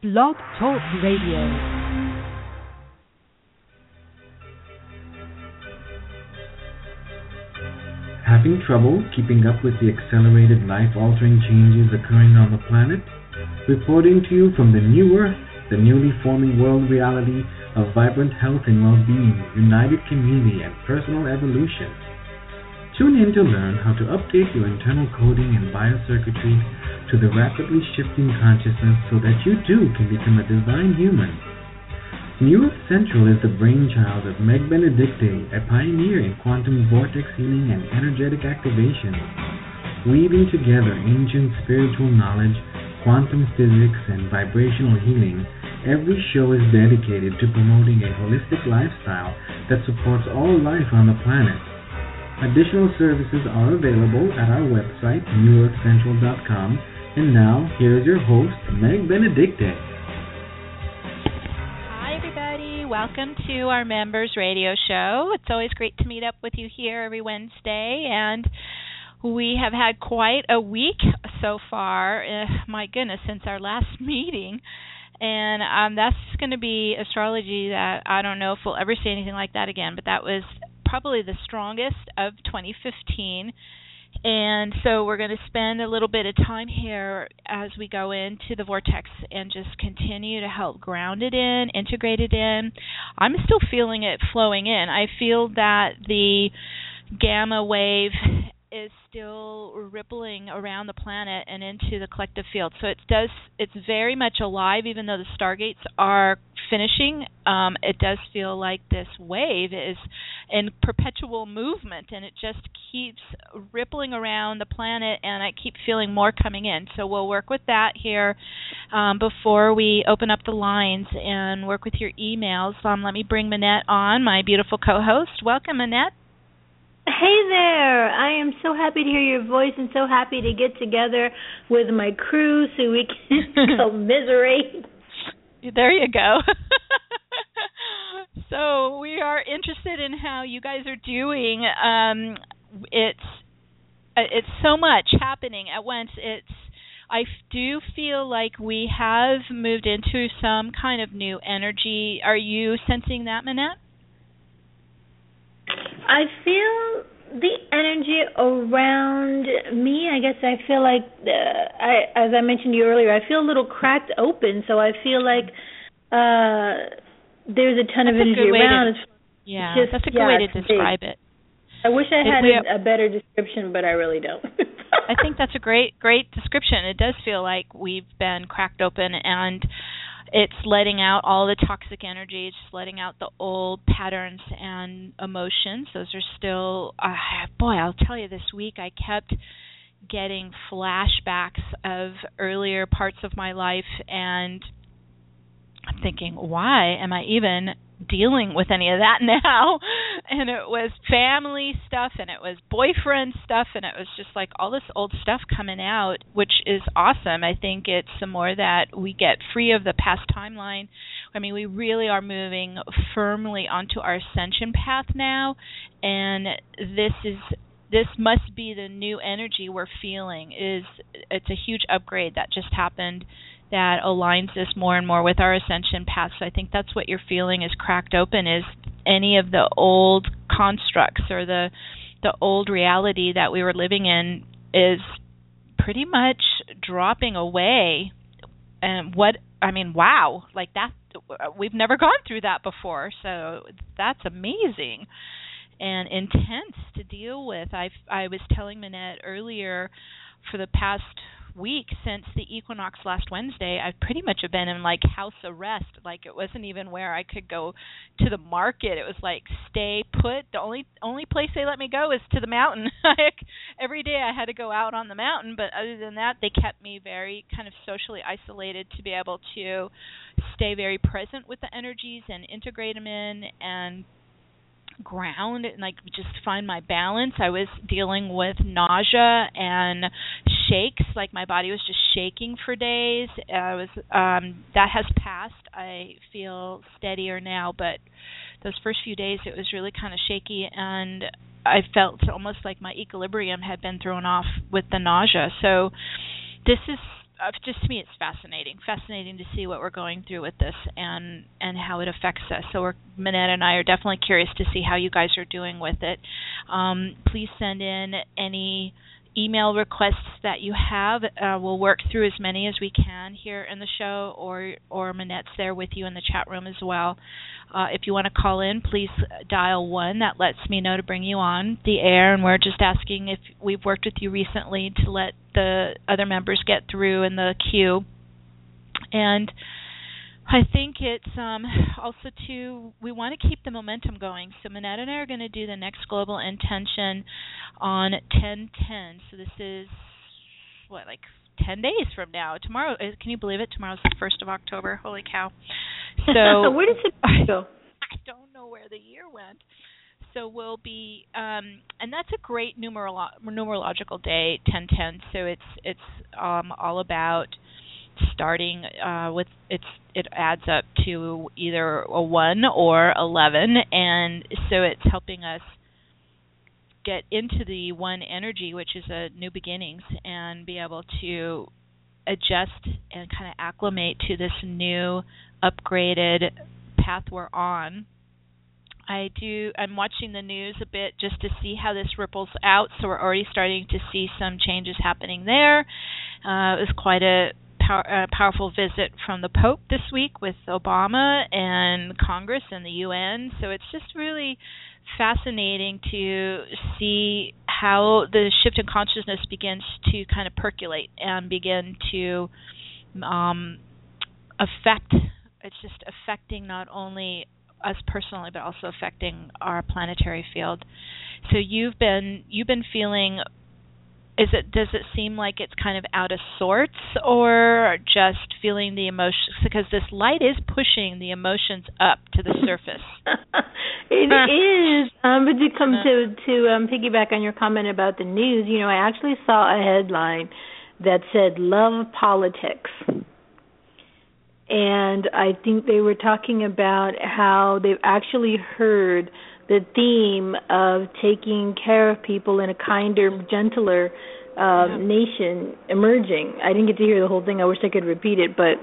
Blog Talk Radio. Having trouble keeping up with the accelerated life altering changes occurring on the planet? Reporting to you from the new Earth, the newly forming world reality of vibrant health and well being, united community, and personal evolution. Tune in to learn how to update your internal coding and biocircuitry to the rapidly shifting consciousness so that you too can become a divine human. New Earth Central is the brainchild of Meg Benedicte, a pioneer in quantum vortex healing and energetic activation. Weaving together ancient spiritual knowledge, quantum physics, and vibrational healing, every show is dedicated to promoting a holistic lifestyle that supports all life on the planet. Additional services are available at our website, newearthcentral.com. And now, here is your host, Meg Benedicte. Hi, everybody. Welcome to our Members Radio Show. It's always great to meet up with you here every Wednesday. And we have had quite a week so far. Uh, my goodness, since our last meeting. And um, that's going to be astrology that I don't know if we'll ever see anything like that again, but that was probably the strongest of 2015. And so we're going to spend a little bit of time here as we go into the vortex and just continue to help ground it in, integrate it in. I'm still feeling it flowing in. I feel that the gamma wave is still rippling around the planet and into the collective field. So it does it's very much alive even though the stargates are finishing. Um, it does feel like this wave is in perpetual movement and it just keeps rippling around the planet and I keep feeling more coming in. So we'll work with that here um, before we open up the lines and work with your emails. Um, let me bring Manette on, my beautiful co-host. Welcome, Manette. Hey there! I am so happy to hear your voice and so happy to get together with my crew so we can commiserate. There you go. so we are interested in how you guys are doing. Um, it's uh, it's so much happening at once. It's I do feel like we have moved into some kind of new energy. Are you sensing that, Manette? I feel the energy around me. I guess I feel like, uh, I as I mentioned to you earlier, I feel a little cracked open. So I feel like uh there's a ton that's of energy around. To, yeah, just, that's a good yeah, way to describe it. I wish I had a, a better description, but I really don't. I think that's a great, great description. It does feel like we've been cracked open and it's letting out all the toxic energy, just letting out the old patterns and emotions. Those are still, uh, boy, I'll tell you, this week I kept getting flashbacks of earlier parts of my life, and I'm thinking, why am I even dealing with any of that now. And it was family stuff and it was boyfriend stuff and it was just like all this old stuff coming out which is awesome. I think it's the more that we get free of the past timeline. I mean we really are moving firmly onto our ascension path now and this is this must be the new energy we're feeling is it's a huge upgrade that just happened that aligns us more and more with our ascension path. So I think that's what you're feeling is cracked open is any of the old constructs or the the old reality that we were living in is pretty much dropping away. And what I mean, wow, like that we've never gone through that before. So that's amazing and intense to deal with. I I was telling Manette earlier for the past week since the equinox last Wednesday, I've pretty much have been in like house arrest. Like it wasn't even where I could go to the market. It was like stay put. The only only place they let me go is to the mountain. like every day I had to go out on the mountain, but other than that, they kept me very kind of socially isolated to be able to stay very present with the energies and integrate them in and ground and like just find my balance. I was dealing with nausea and shakes, like my body was just shaking for days. I was um that has passed. I feel steadier now, but those first few days it was really kind of shaky and I felt almost like my equilibrium had been thrown off with the nausea. So this is uh, just to me it's fascinating fascinating to see what we're going through with this and and how it affects us. So we're Manette and I are definitely curious to see how you guys are doing with it. Um, please send in any email requests that you have. Uh, we'll work through as many as we can here in the show, or or Manette's there with you in the chat room as well. Uh, if you want to call in, please dial one. That lets me know to bring you on the air, and we're just asking if we've worked with you recently to let the other members get through in the queue. And I think it's um, also to we want to keep the momentum going. So Manette and I are going to do the next global intention on 1010. So this is what like 10 days from now. Tomorrow, can you believe it? Tomorrow's the 1st of October. Holy cow. So where does it go? I don't know where the year went. So we'll be um and that's a great numerolo- numerological day 1010. So it's it's um all about starting uh, with it's it adds up to either a one or eleven, and so it's helping us get into the one energy, which is a new beginnings, and be able to adjust and kind of acclimate to this new upgraded path we're on. I do. I'm watching the news a bit just to see how this ripples out. So we're already starting to see some changes happening there. Uh, it was quite a uh, powerful visit from the Pope this week with Obama and Congress and the UN. So it's just really fascinating to see how the shift in consciousness begins to kind of percolate and begin to um, affect. It's just affecting not only us personally, but also affecting our planetary field. So you've been you've been feeling is it does it seem like it's kind of out of sorts or just feeling the emotions because this light is pushing the emotions up to the surface. It is um but to come to to um piggyback on your comment about the news you know i actually saw a headline that said love politics. And i think they were talking about how they've actually heard the theme of taking care of people in a kinder, gentler um, nation emerging. I didn't get to hear the whole thing. I wish I could repeat it, but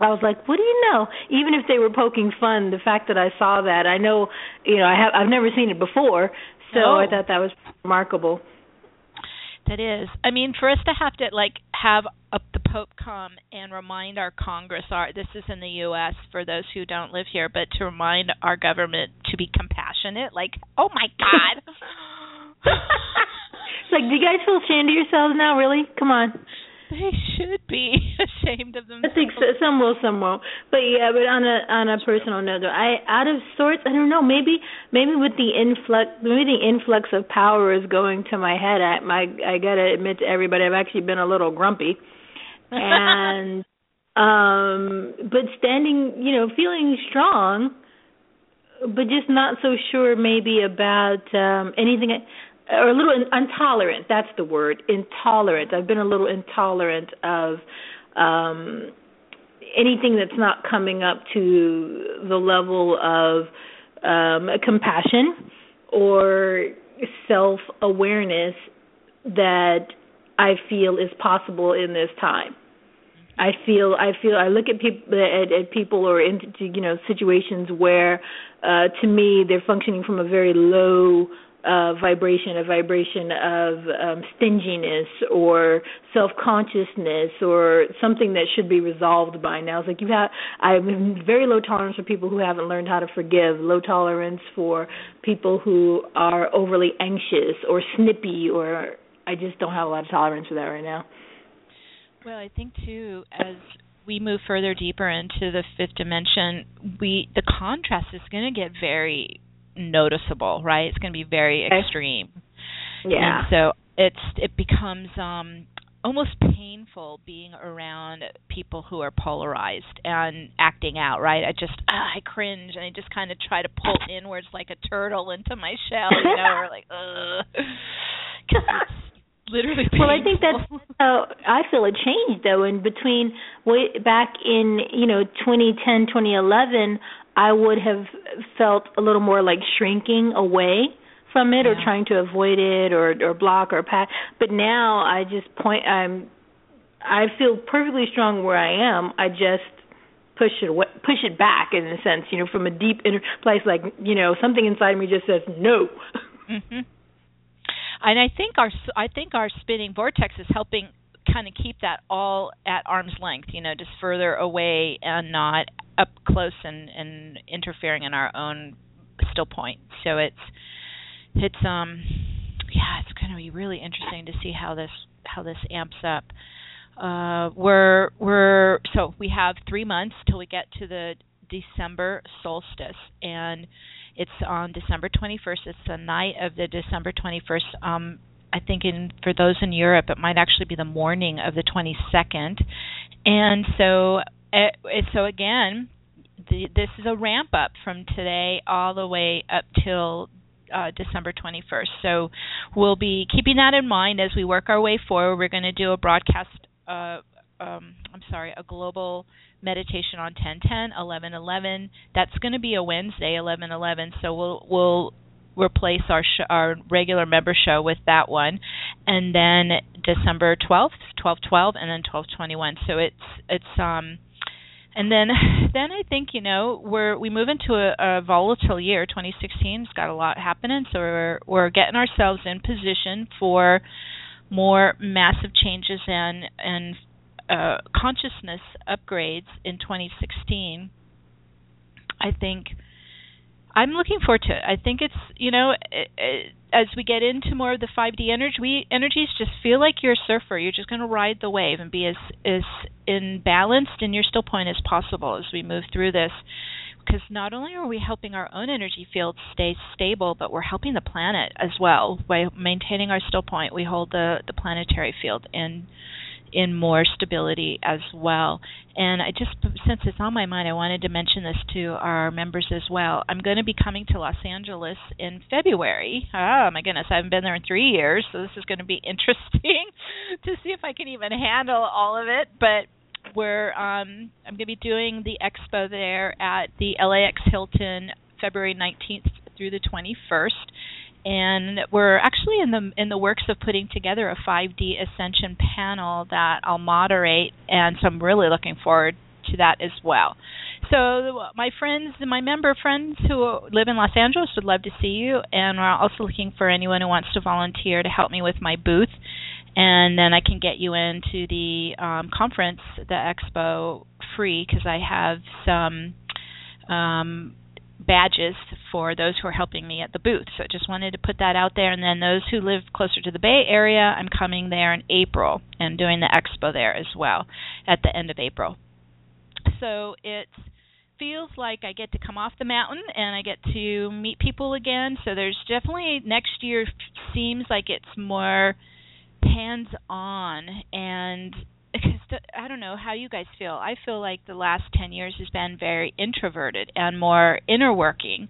I was like, what do you know? Even if they were poking fun, the fact that I saw that, I know, you know, I have I've never seen it before, so. I thought that was remarkable. That is i mean for us to have to like have a, the pope come and remind our congress our this is in the us for those who don't live here but to remind our government to be compassionate like oh my god It's like, do you guys feel ashamed of yourselves now? Really? Come on. they should be ashamed of themselves. I think so, some will, some won't. But yeah, but on a on a personal note, though, I out of sorts. I don't know. Maybe maybe with the influx, maybe the influx of power is going to my head. I my I gotta admit to everybody, I've actually been a little grumpy, and um, but standing, you know, feeling strong, but just not so sure maybe about um anything or a little in, intolerant that's the word intolerant. I've been a little intolerant of um anything that's not coming up to the level of um compassion or self awareness that i feel is possible in this time. I feel I feel I look at people at, at people or into you know situations where uh to me they're functioning from a very low uh vibration a vibration of um stinginess or self-consciousness or something that should be resolved by now. It's like you have I have very low tolerance for people who haven't learned how to forgive low tolerance for people who are overly anxious or snippy or I just don't have a lot of tolerance for that right now. Well, I think too, as we move further deeper into the fifth dimension, we the contrast is going to get very noticeable, right? It's going to be very extreme, yeah and so it's it becomes um almost painful being around people who are polarized and acting out, right? I just ah, I cringe and I just kind of try to pull inwards like a turtle into my shell, you know, or like ugh. 'Cause it's literally Well, I think that's how I feel a change though. In between way back in you know 2010, 2011, I would have felt a little more like shrinking away from it or trying to avoid it or or block or pat. But now I just point. I'm I feel perfectly strong where I am. I just push it away, push it back in a sense, you know, from a deep inner place, like you know, something inside me just says no. Mhm. And I think our I think our spinning vortex is helping kind of keep that all at arm's length, you know, just further away and not up close and and interfering in our own still point. So it's it's um yeah, it's going to be really interesting to see how this how this amps up. Uh, we're we're so we have three months till we get to the December solstice, and it's on December 21st. It's the night of the December 21st. Um, I think in for those in Europe, it might actually be the morning of the 22nd, and so uh, so again, the, this is a ramp up from today all the way up till uh, December 21st. So we'll be keeping that in mind as we work our way forward. We're going to do a broadcast uh, um, I'm sorry, a global meditation on 1010, 1111. That's going to be a Wednesday, 1111. So we'll we'll replace our sh- our regular member show with that one, and then December 12th, 1212, and then 1221. So it's it's um and then then I think you know we're we move into a, a volatile year. 2016's got a lot happening, so we're we're getting ourselves in position for more massive changes and and uh, consciousness upgrades in 2016, I think I'm looking forward to it. I think it's you know it, it, as we get into more of the 5D energy, we, energies just feel like you're a surfer. You're just going to ride the wave and be as as in balanced in your still point as possible as we move through this because not only are we helping our own energy field stay stable, but we're helping the planet as well by maintaining our still point. We hold the the planetary field in in more stability as well. And I just since it's on my mind, I wanted to mention this to our members as well. I'm going to be coming to Los Angeles in February. Oh my goodness, I haven't been there in 3 years, so this is going to be interesting to see if I can even handle all of it, but we're um, I'm going to be doing the expo there at the LAX Hilton February 19th through the 21st and we're actually in the in the works of putting together a 5D ascension panel that I'll moderate and so I'm really looking forward to that as well. So my friends, my member friends who live in Los Angeles would love to see you and we're also looking for anyone who wants to volunteer to help me with my booth and then I can get you into the um, conference, the expo, free because I have some um, badges for those who are helping me at the booth. So I just wanted to put that out there. And then those who live closer to the Bay Area, I'm coming there in April and doing the expo there as well at the end of April. So it feels like I get to come off the mountain and I get to meet people again. So there's definitely next year seems like it's more hands on and because I don't know how you guys feel. I feel like the last 10 years has been very introverted and more inner working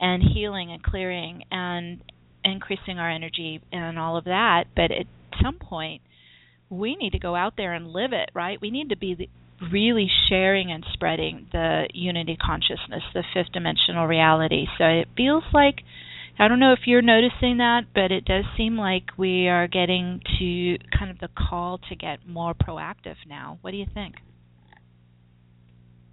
and healing and clearing and increasing our energy and all of that, but at some point we need to go out there and live it, right? We need to be the, really sharing and spreading the unity consciousness, the fifth dimensional reality. So it feels like I don't know if you're noticing that, but it does seem like we are getting to kind of the call to get more proactive now. What do you think?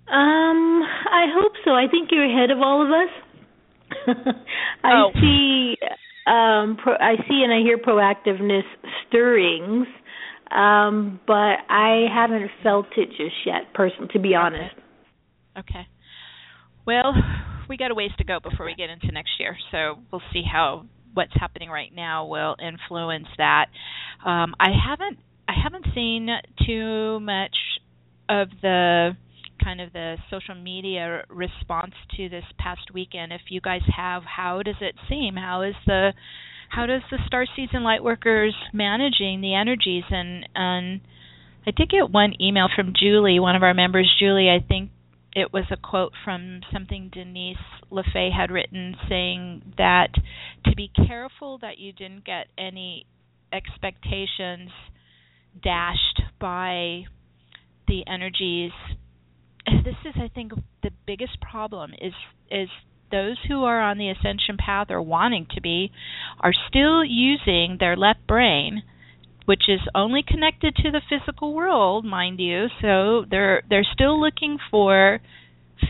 Um, I hope so. I think you're ahead of all of us. I oh. see um pro- I see and I hear proactiveness stirrings. Um, but I haven't felt it just yet, person to be honest. Okay. Well, we got a ways to go before we get into next year, so we'll see how what's happening right now will influence that. Um, I haven't I haven't seen too much of the kind of the social media response to this past weekend. If you guys have, how does it seem? How is the how does the Star Season Lightworkers managing the energies and and I did get one email from Julie, one of our members, Julie. I think it was a quote from something Denise Le Fay had written saying that to be careful that you didn't get any expectations dashed by the energies. This is, I think, the biggest problem is is those who are on the ascension path or wanting to be are still using their left brain which is only connected to the physical world, mind you. So they're they're still looking for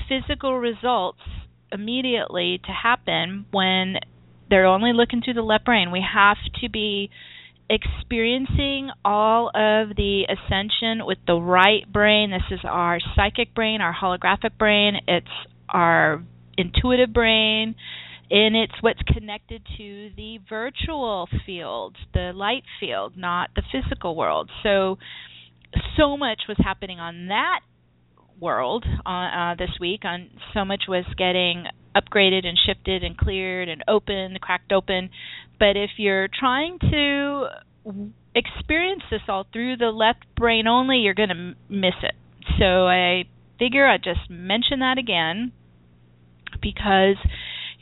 physical results immediately to happen when they're only looking through the left brain. We have to be experiencing all of the ascension with the right brain. This is our psychic brain, our holographic brain, it's our intuitive brain, and it's what's connected to the virtual field, the light field, not the physical world. So, so much was happening on that world uh, uh, this week. On so much was getting upgraded and shifted and cleared and open, cracked open. But if you're trying to experience this all through the left brain only, you're going to m- miss it. So I figure I'd just mention that again because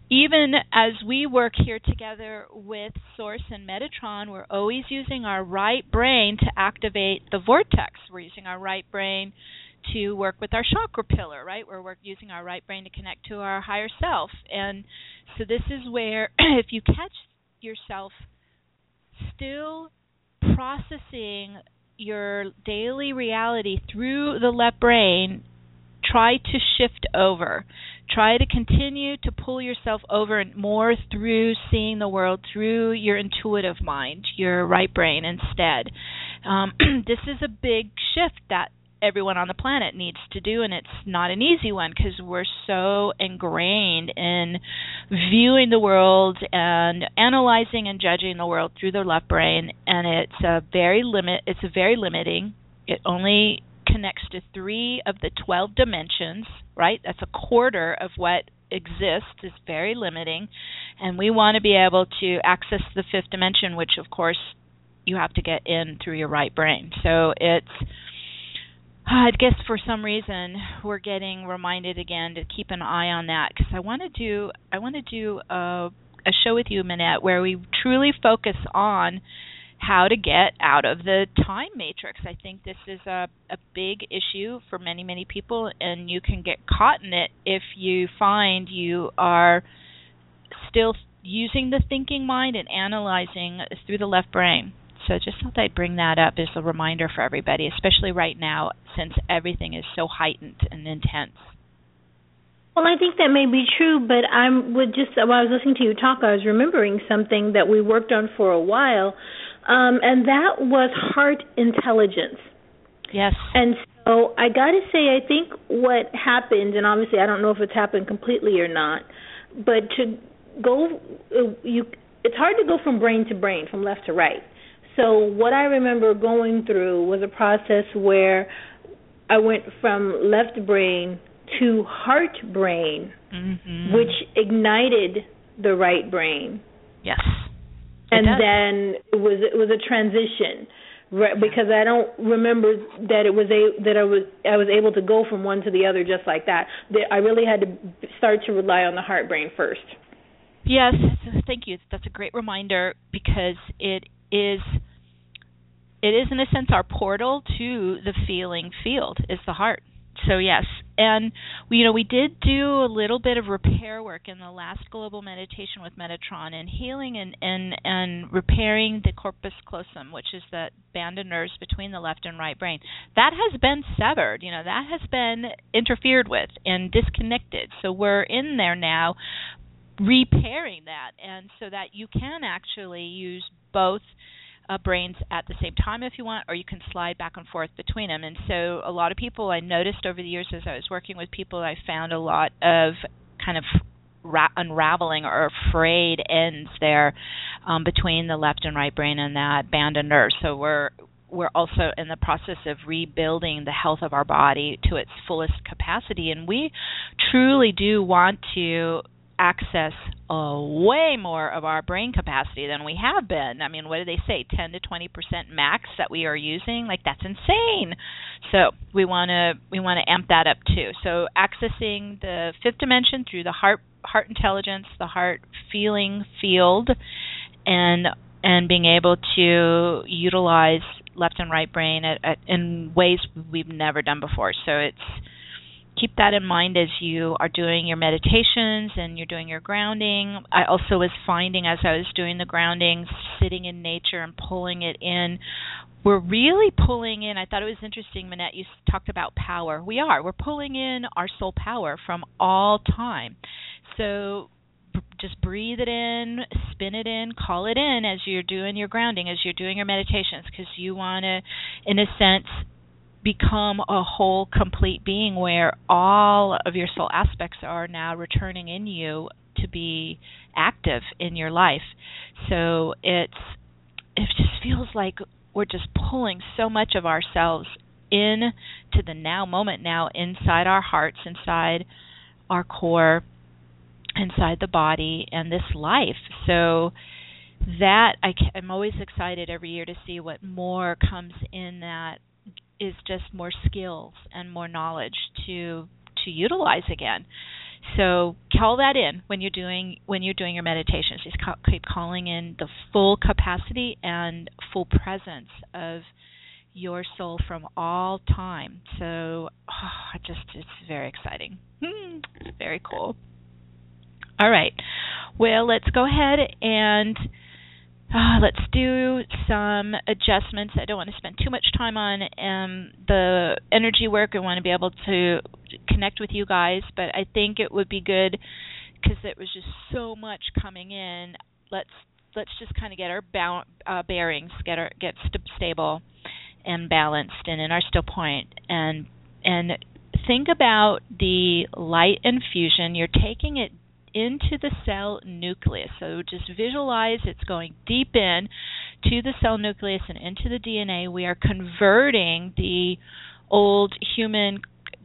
even as we work here together with Source and Metatron, we're always using our right brain to activate the vortex. We're using our right brain to work with our chakra pillar, right? We're using our right brain to connect to our higher self. And so this is where, if you catch yourself still processing your daily reality through the left brain, try to shift over. Try to continue to pull yourself over and more through seeing the world through your intuitive mind, your right brain instead. Um, this is a big shift that everyone on the planet needs to do and it's not an easy one because we're so ingrained in viewing the world and analyzing and judging the world through the left brain and it's a very limit it's a very limiting it only connects to 3 of the 12 dimensions right? That's a quarter of what exists is very limiting. And we want to be able to access the fifth dimension which of course you have to get in through your right brain. So it's I guess for some reason we're getting reminded again to keep an eye on that because I want to do I want to do a, a show with you, Manette, where we truly focus on how to get out of the time matrix. I think this is a, a big issue for many, many people, and you can get caught in it if you find you are still using the thinking mind and analyzing through the left brain. So just thought I'd bring that up as a reminder for everybody, especially right now since everything is so heightened and intense. Well, I think that may be true, but I'm would just while I was listening to you talk, I was remembering something that we worked on for a while, um, and that was heart intelligence. Yes. And so I got to say, I think what happened, and obviously I don't know if it's happened completely or not, but to go, uh, you, it's hard to go from brain to brain, from left to right. So what I remember going through was a process where I went from left brain to heart brain, mm-hmm. which ignited the right brain. Yes. And then it was it was a transition because I don't remember that it was a that I was I was able to go from one to the other just like that. I really had to start to rely on the heart brain first. Yes, thank you. That's a great reminder because it is it is in a sense our portal to the feeling field is the heart so yes and we, you know we did do a little bit of repair work in the last global meditation with metatron and healing and and and repairing the corpus callosum which is the band of nerves between the left and right brain. That has been severed you know that has been interfered with and disconnected. So we're in there now repairing that. And so that you can actually use both uh, brains at the same time if you want, or you can slide back and forth between them. And so, a lot of people I noticed over the years as I was working with people, I found a lot of kind of ra- unraveling or frayed ends there um, between the left and right brain and that band of nerves. So we're we're also in the process of rebuilding the health of our body to its fullest capacity, and we truly do want to access uh, way more of our brain capacity than we have been. I mean, what do they say? 10 to 20% max that we are using? Like that's insane. So, we want to we want to amp that up too. So, accessing the fifth dimension through the heart heart intelligence, the heart feeling field and and being able to utilize left and right brain at, at, in ways we've never done before. So, it's keep that in mind as you are doing your meditations and you're doing your grounding. I also was finding as I was doing the grounding, sitting in nature and pulling it in. We're really pulling in. I thought it was interesting, Manette. You talked about power. We are. We're pulling in our soul power from all time. So just breathe it in, spin it in, call it in as you're doing your grounding, as you're doing your meditations, because you want to, in a sense, become a whole, complete being where all of your soul aspects are now returning in you to be active in your life. So it's it just feels like we're just pulling so much of ourselves in to the now moment now inside our hearts, inside our core, inside the body and this life. So that I am always excited every year to see what more comes in that is just more skills and more knowledge to to utilize again. So call that in when you're doing when you're doing your meditations. Just keep calling in the full capacity and full presence of your soul from all time. So oh, just it's very exciting. Hmm, very cool. All right. Well, let's go ahead and uh, let's do some adjustments. I don't want to spend too much time on um, the energy work. I want to be able to connect with you guys, but I think it would be good because it was just so much coming in. Let's let's just kind of get our ba- uh, bearings, get our get st- stable and balanced, and in our still point, and and think about the light infusion. You're taking it into the cell nucleus. So just visualize it's going deep in to the cell nucleus and into the DNA. We are converting the old human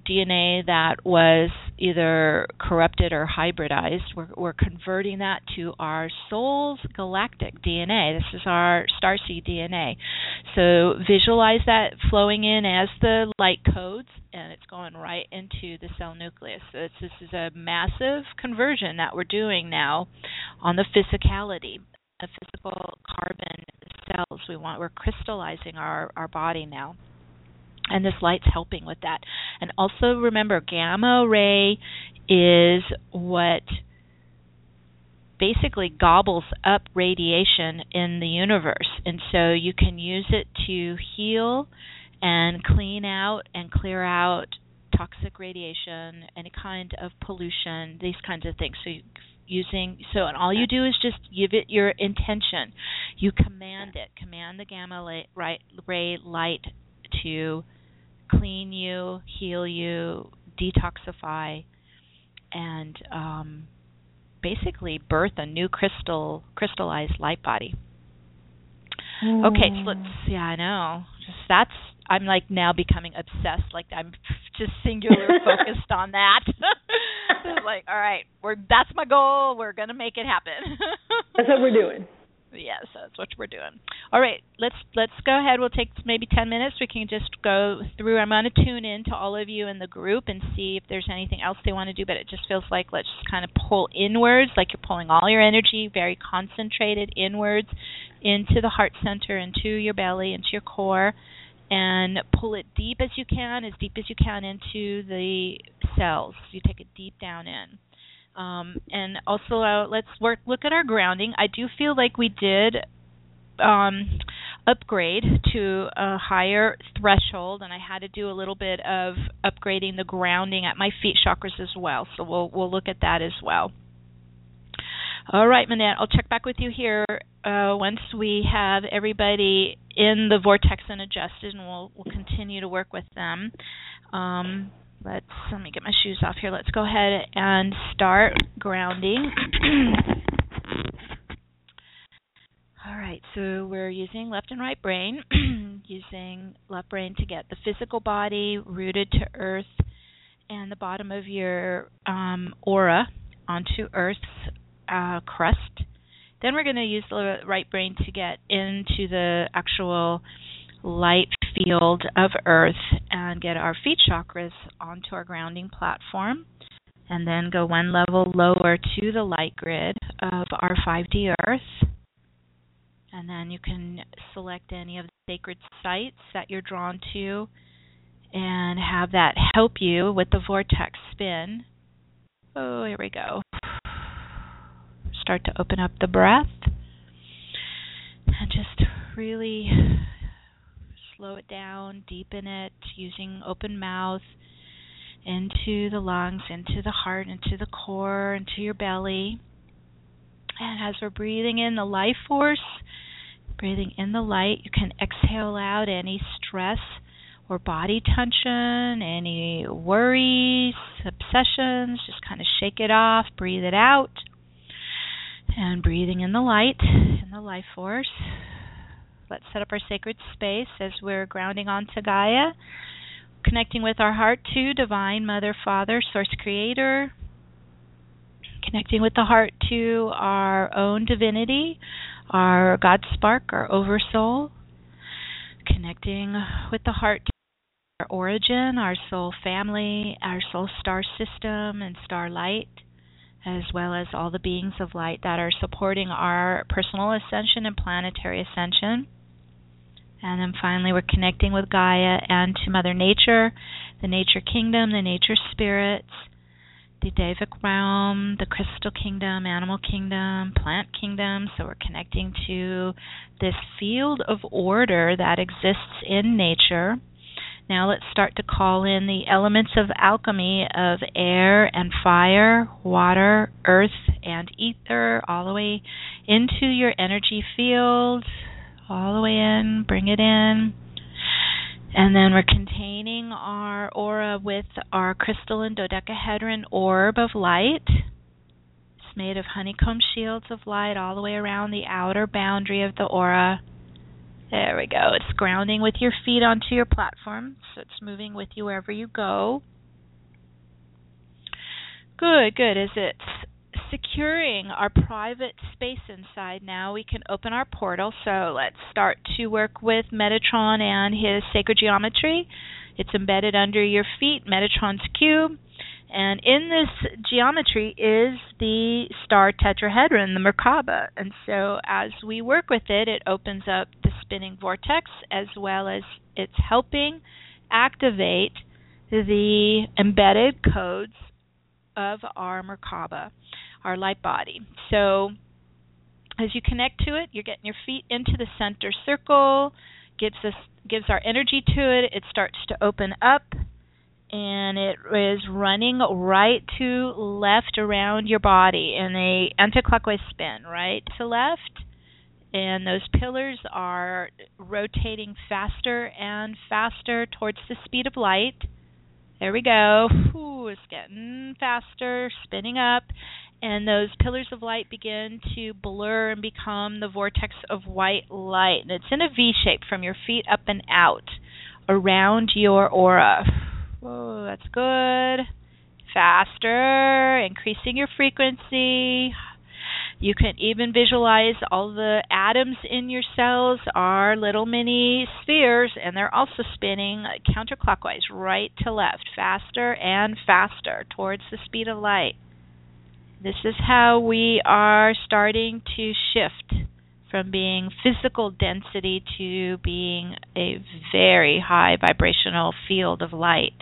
DNA that was either corrupted or hybridized. We're, we're converting that to our soul's galactic DNA. This is our starseed DNA. So visualize that flowing in as the light codes, and it's going right into the cell nucleus. So this is a massive conversion that we're doing now on the physicality, the physical carbon cells. We want we're crystallizing our our body now and this light's helping with that. And also remember, gamma ray is what basically gobbles up radiation in the universe. And so you can use it to heal and clean out and clear out toxic radiation, any kind of pollution, these kinds of things. So using so and all you do is just give it your intention. You command it, command the gamma ray light to clean you, heal you, detoxify, and um, basically birth a new crystal crystallized light body. Mm. Okay, so let's yeah, I know. Just that's I'm like now becoming obsessed. Like I'm just singular focused on that. like, all right, we're that's my goal. We're gonna make it happen. that's what we're doing yes, that's what we're doing. All right, let's let's go ahead. We'll take maybe 10 minutes. We can just go through. I'm going to tune in to all of you in the group and see if there's anything else they want to do. But it just feels like let's just kind of pull inwards, like you're pulling all your energy, very concentrated inwards, into the heart center, into your belly, into your core, and pull it deep as you can, as deep as you can into the cells. You take it deep down in. Um, and also, uh, let's work look at our grounding. I do feel like we did um, upgrade to a higher threshold, and I had to do a little bit of upgrading the grounding at my feet chakras as well. So we'll we'll look at that as well. All right, Manette, I'll check back with you here uh, once we have everybody in the vortex and adjusted, and we'll we'll continue to work with them. Um, let's let me get my shoes off here. Let's go ahead and start grounding. All right, so we're using left and right brain, using left brain to get the physical body rooted to earth and the bottom of your um, aura onto Earth's uh, crust. Then we're going to use the right brain to get into the actual light field of earth and get our feet chakras onto our grounding platform and then go one level lower to the light grid of our 5D earth. And then you can select any of the sacred sites that you're drawn to and have that help you with the vortex spin. Oh, here we go. Start to open up the breath and just really slow it down, deepen it using open mouth into the lungs, into the heart, into the core, into your belly. And as we're breathing in the life force, breathing in the light, you can exhale out any stress or body tension, any worries, obsessions. Just kind of shake it off, breathe it out. And breathing in the light, in the life force. Let's set up our sacred space as we're grounding onto Gaia, connecting with our heart to Divine Mother, Father, Source Creator, connecting with the heart to our own divinity, our God spark, our oversoul, connecting with the heart to our origin, our soul family, our soul star system, and starlight, as well as all the beings of light that are supporting our personal ascension and planetary ascension. And then finally, we're connecting with Gaia and to Mother Nature, the Nature Kingdom, the Nature Spirits, the Devic realm, the Crystal Kingdom, Animal Kingdom, Plant Kingdom. So we're connecting to this field of order that exists in nature. Now let's start to call in the elements of alchemy of air and fire, water, earth, and ether, all the way into your energy field, all the way in, bring it in. And then we're containing our aura with our crystalline dodecahedron orb of light. It's made of honeycomb shields of light all the way around the outer boundary of the aura. There we go. It's grounding with your feet onto your platform, so it's moving with you wherever you go. Good, good. As it's securing our private space inside now, we can open our portal. So let's start to work with Metatron and his sacred geometry. It's embedded under your feet, Metatron's cube. And in this geometry is the star tetrahedron, the Merkaba. And so as we work with it, it opens up the spinning vortex as well as it's helping activate the embedded codes of our Merkaba our light body. So as you connect to it, you're getting your feet into the center circle, gives us gives our energy to it, it starts to open up and it is running right to left around your body in a anti-clockwise spin, right to left. And those pillars are rotating faster and faster towards the speed of light. There we go. Ooh, it's getting faster, spinning up and those pillars of light begin to blur and become the vortex of white light. And it's in a V shape from your feet up and out around your aura. Whoa, that's good. Faster, increasing your frequency. You can even visualize all the atoms in your cells are little mini spheres, and they're also spinning counterclockwise, right to left, faster and faster towards the speed of light. This is how we are starting to shift from being physical density to being a very high vibrational field of light.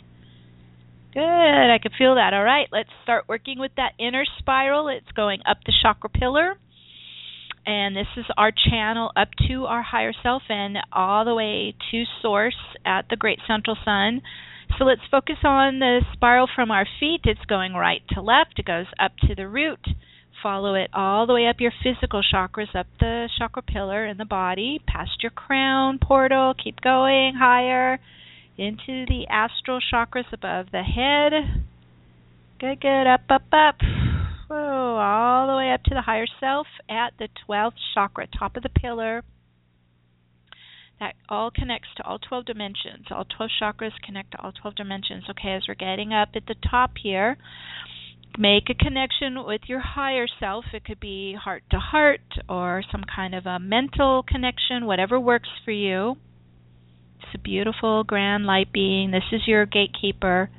Good, I can feel that. All right, let's start working with that inner spiral. It's going up the chakra pillar. And this is our channel up to our higher self and all the way to source at the great central sun. So let's focus on the spiral from our feet. It's going right to left. It goes up to the root. Follow it all the way up your physical chakras, up the chakra pillar in the body, past your crown portal. Keep going higher into the astral chakras above the head. Good, good. Up, up, up. Whoa, all the way up to the higher self at the 12th chakra, top of the pillar that all connects to all 12 dimensions. All 12 chakras connect to all 12 dimensions. Okay, as we're getting up at the top here, make a connection with your higher self. It could be heart to heart or some kind of a mental connection, whatever works for you. A beautiful, grand light being. This is your gatekeeper.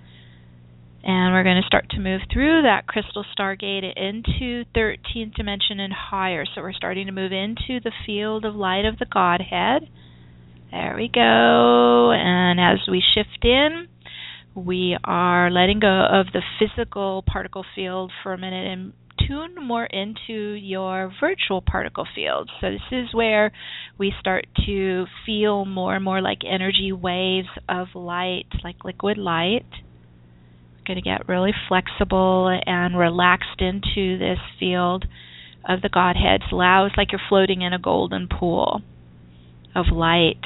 And we're going to start to move through that crystal stargate into 13th dimension and higher. So we're starting to move into the field of light of the Godhead There we go. And as we shift in, we are letting go of the physical particle field for a minute and tune more into your virtual particle field. So, this is where we start to feel more and more like energy waves of light, like liquid light. We're going to get really flexible and relaxed into this field of the Godheads. Allow it's like you're floating in a golden pool of light.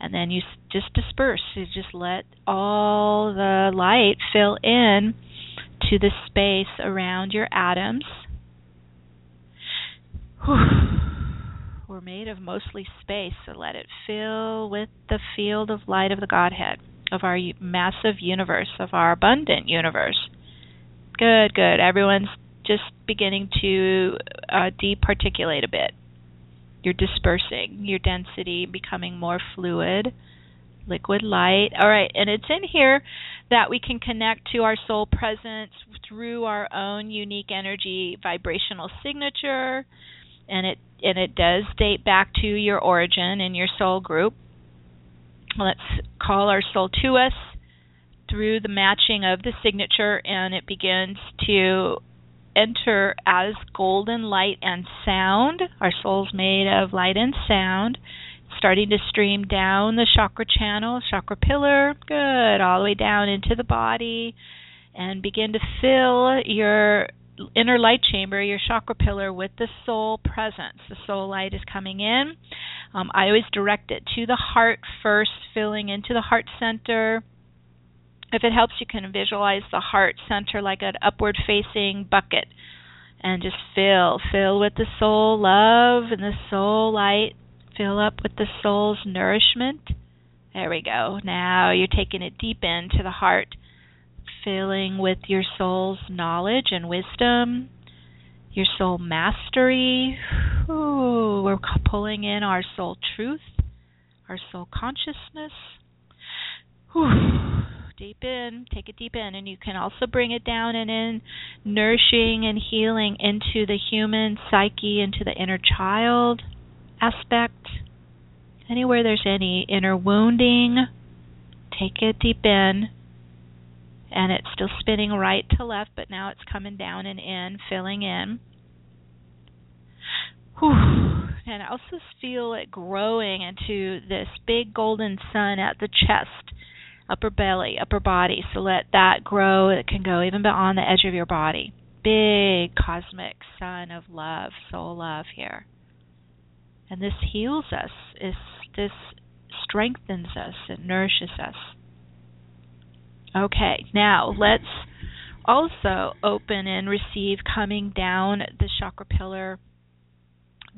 And then you just disperse. You just let all the light fill in to the space around your atoms. We're made of mostly space, so let it fill with the field of light of the Godhead, of our massive universe, of our abundant universe. Good, good. Everyone's just beginning to uh, departiculate a bit. You're dispersing, your density becoming more fluid, liquid light. All right, and it's in here that we can connect to our soul presence through our own unique energy vibrational signature and it and it does date back to your origin and your soul group. Let's call our soul to us through the matching of the signature and it begins to enter as golden light and sound. Our soul's made of light and sound starting to stream down the chakra channel, chakra pillar, good, all the way down into the body, and begin to fill your inner light chamber, your chakra pillar, with the soul presence. The soul light is coming in. Um, I always direct it to the heart first, filling into the heart center. If it helps, you can visualize the heart center like an upward facing bucket and just fill, fill with the soul love and the soul light fill up with the soul's nourishment. There we go. Now you're taking it deep into the heart, filling with your soul's knowledge and wisdom, your soul mastery. Ooh, we're pulling in our soul truth, our soul consciousness. Ooh, deep in, take it deep in, and you can also bring it down and in, nourishing and healing into the human psyche, into the inner child aspect, anywhere there's any inner wounding, take it deep in. And it's still spinning right to left, but now it's coming down and in, filling in. Whew. And I also feel it growing into this big golden sun at the chest, upper belly, upper body. So let that grow. It can go even beyond the edge of your body. Big cosmic sun of love, soul love here. And this heals us. This, this strengthens us. It nourishes us. Okay, now let's also open and receive coming down the chakra pillar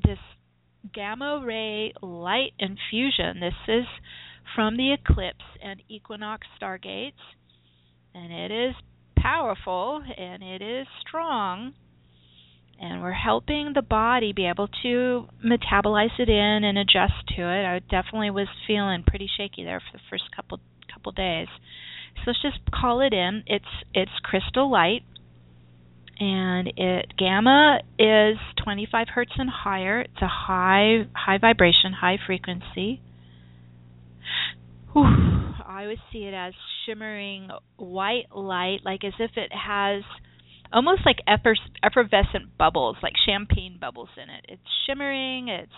this gamma ray light infusion. This is from the eclipse and equinox stargates, and it is powerful and it is strong and we're helping the body be able to metabolize it in and adjust to it. I definitely was feeling pretty shaky there for the first couple couple days. So let's just call it in. It's it's crystal light and it gamma is 25 hertz and higher. It's a high high vibration, high frequency. Whew. I always see it as shimmering white light, like as if it has almost like effervescent bubbles, like champagne bubbles in it. It's shimmering. It's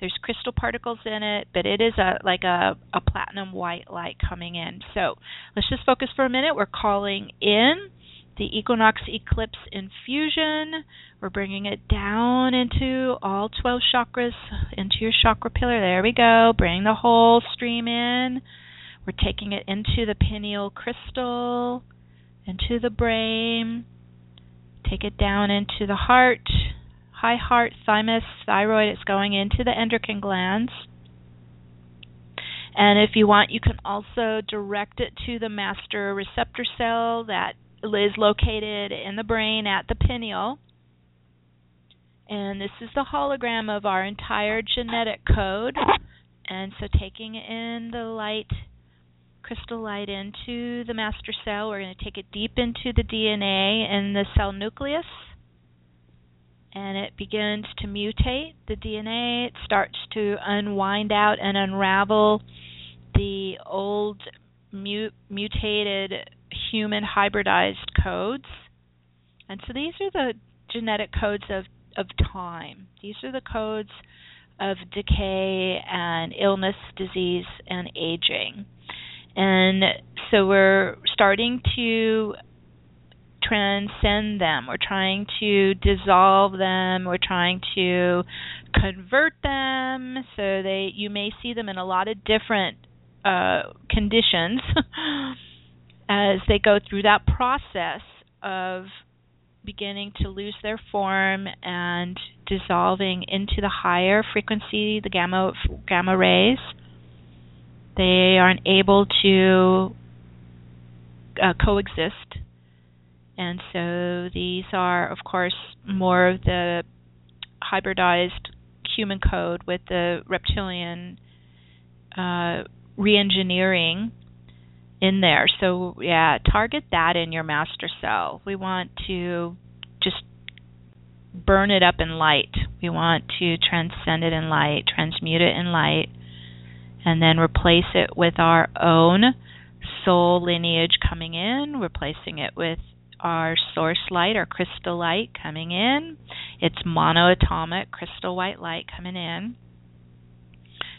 there's crystal particles in it, but it is a like a, a platinum white light coming in. So let's just focus for a minute. We're calling in the equinox eclipse infusion. We're bringing it down into all 12 chakras, into your chakra pillar. There we go. Bring the whole stream in. We're taking it into the pineal crystal, into the brain, Take it down into the heart, high heart, thymus, thyroid. It's going into the endocrine glands. And if you want, you can also direct it to the master receptor cell that is located in the brain at the pineal. And this is the hologram of our entire genetic code. And so taking in the light crystal light into the master cell. We're going to take it deep into the DNA and the cell nucleus. and it begins to mutate the DNA. It starts to unwind out and unravel the old mutated human hybridized codes. And so these are the genetic codes of, of time. These are the codes of decay and illness, disease, and aging. And so we're starting to transcend them. We're trying to dissolve them. We're trying to convert them so they you may see them in a lot of different uh, conditions as they go through that process of beginning to lose their form and dissolving into the higher frequency, the gamma gamma rays. They aren't able to uh, coexist and so these are, of course, more of the hybridized human code with the reptilian uh, reengineering in there. So, yeah, target that in your master cell. We want to just burn it up in light. We want to transcend it in light, transmute it in light, and then replace it with our own soul lineage coming in, replacing it with our source light, our crystal light coming in. It's monoatomic crystal white light coming in.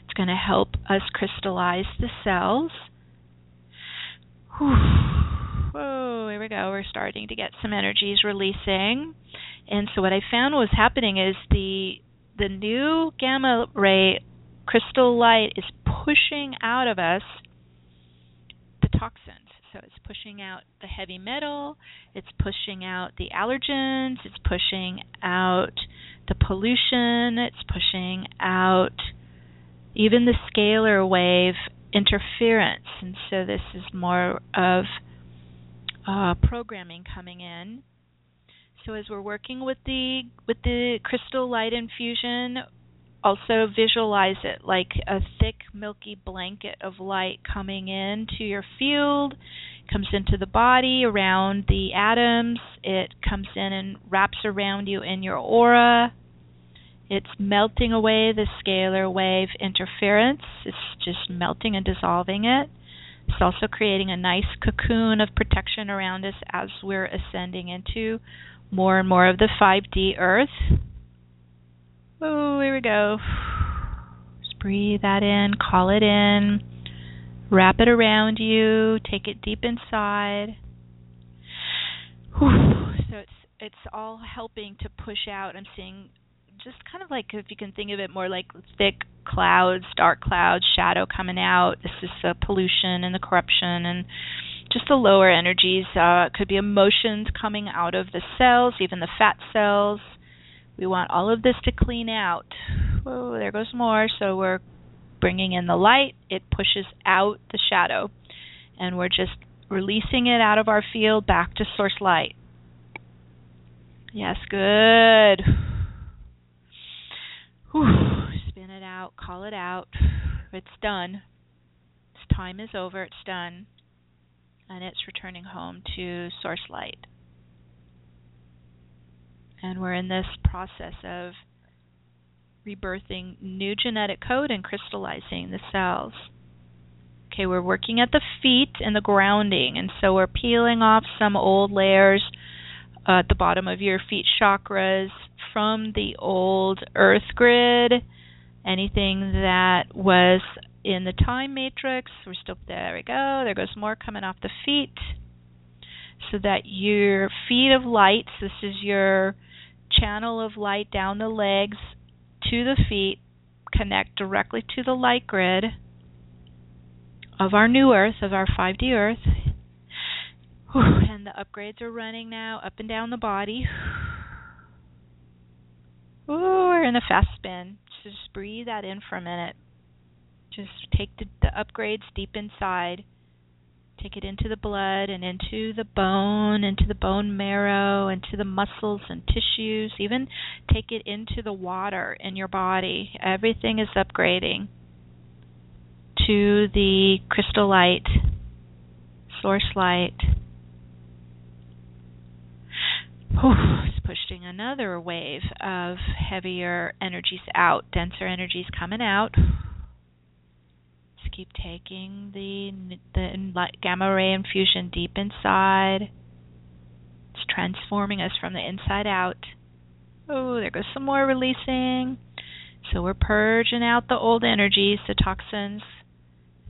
It's going to help us crystallize the cells. Whew. Whoa, here we go. We're starting to get some energies releasing. And so what I found was happening is the the new gamma ray crystal light is pushing out of us the toxins. So it's pushing out the heavy metal, it's pushing out the allergens, it's pushing out the pollution, it's pushing out even the scalar wave interference. And so this is more of uh, programming coming in. So as we're working with the with the crystal light infusion, also visualize it like a thick milky blanket of light coming into your field comes into the body around the atoms. It comes in and wraps around you in your aura. It's melting away the scalar wave interference. It's just melting and dissolving it. It's also creating a nice cocoon of protection around us as we're ascending into more and more of the 5D earth Oh, here we go. Just breathe that in, call it in, wrap it around you, take it deep inside. Whew. So it's it's all helping to push out. I'm seeing just kind of like if you can think of it more like thick clouds, dark clouds, shadow coming out. This is the pollution and the corruption and just the lower energies. Uh, it could be emotions coming out of the cells, even the fat cells. We want all of this to clean out. Oh, there goes more. So we're bringing in the light. It pushes out the shadow. And we're just releasing it out of our field back to source light. Yes, good. Whew. Spin it out, call it out. It's done. Time is over, it's done. And it's returning home to source light and we're in this process of rebirthing new genetic code and crystallizing the cells. Okay, we're working at the feet and the grounding, and so we're peeling off some old layers uh, at the bottom of your feet chakras from the old earth grid, anything that was in the time matrix. We're still there we go. There goes more coming off the feet. So that your feet of light, this is your channel of light down the legs to the feet, connect directly to the light grid of our new Earth, of our 5D Earth. And the upgrades are running now up and down the body. Ooh, we're in a fast spin. Just breathe that in for a minute. Just take the, the upgrades deep inside Take it into the blood and into the bone, into the bone marrow, into the muscles and tissues. Even take it into the water in your body. Everything is upgrading to the crystal light, source light. Whew, push pushing another wave of heavier energies out, denser energies coming out. Keep taking the the gamma ray infusion deep inside. It's transforming us from the inside out. Oh, there goes some more releasing. So we're purging out the old energies, the toxins,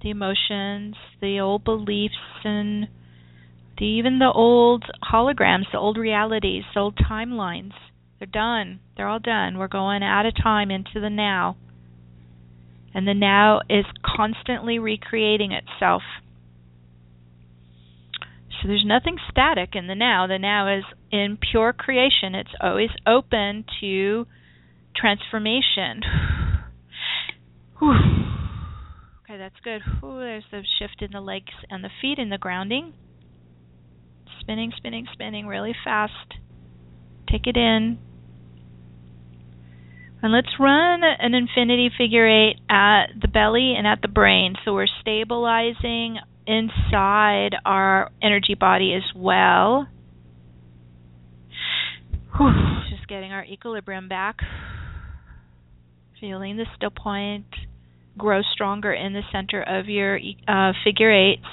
the emotions, the old beliefs and the, even the old holograms, the old realities, the old timelines. They're done. They're all done. We're going out of time into the now. And the now is constantly recreating itself. So there's nothing static in the now. The now is in pure creation. It's always open to transformation. okay, that's good. Whew, there's the shift in the legs and the feet in the grounding. Spinning, spinning, spinning really fast. Take it in. And let's run an infinity figure eight at the belly and at the brain. So we're stabilizing inside our energy body as well. Just getting our equilibrium back. Feeling the still point grow stronger in the center of your uh, figure eights.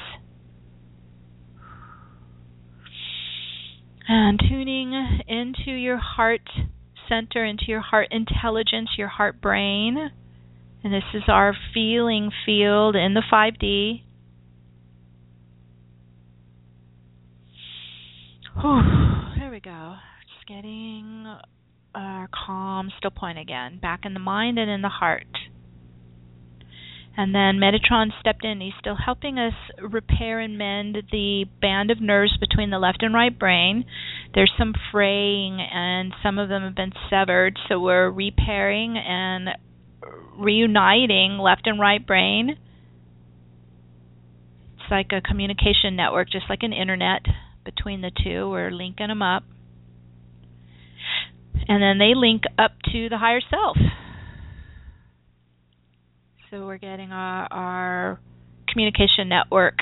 And tuning into your heart center, into your heart intelligence, your heart brain. And this is our feeling field in the 5D. Whew, there we go. Just getting our calm still point again, back in the mind and in the heart. And then Metatron stepped in. He's still helping us repair and mend the band of nerves between the left and right brain. There's some fraying, and some of them have been severed. So we're repairing and reuniting left and right brain. It's like a communication network, just like an internet between the two. We're linking them up. And then they link up to the higher self. So we're getting our, our communication network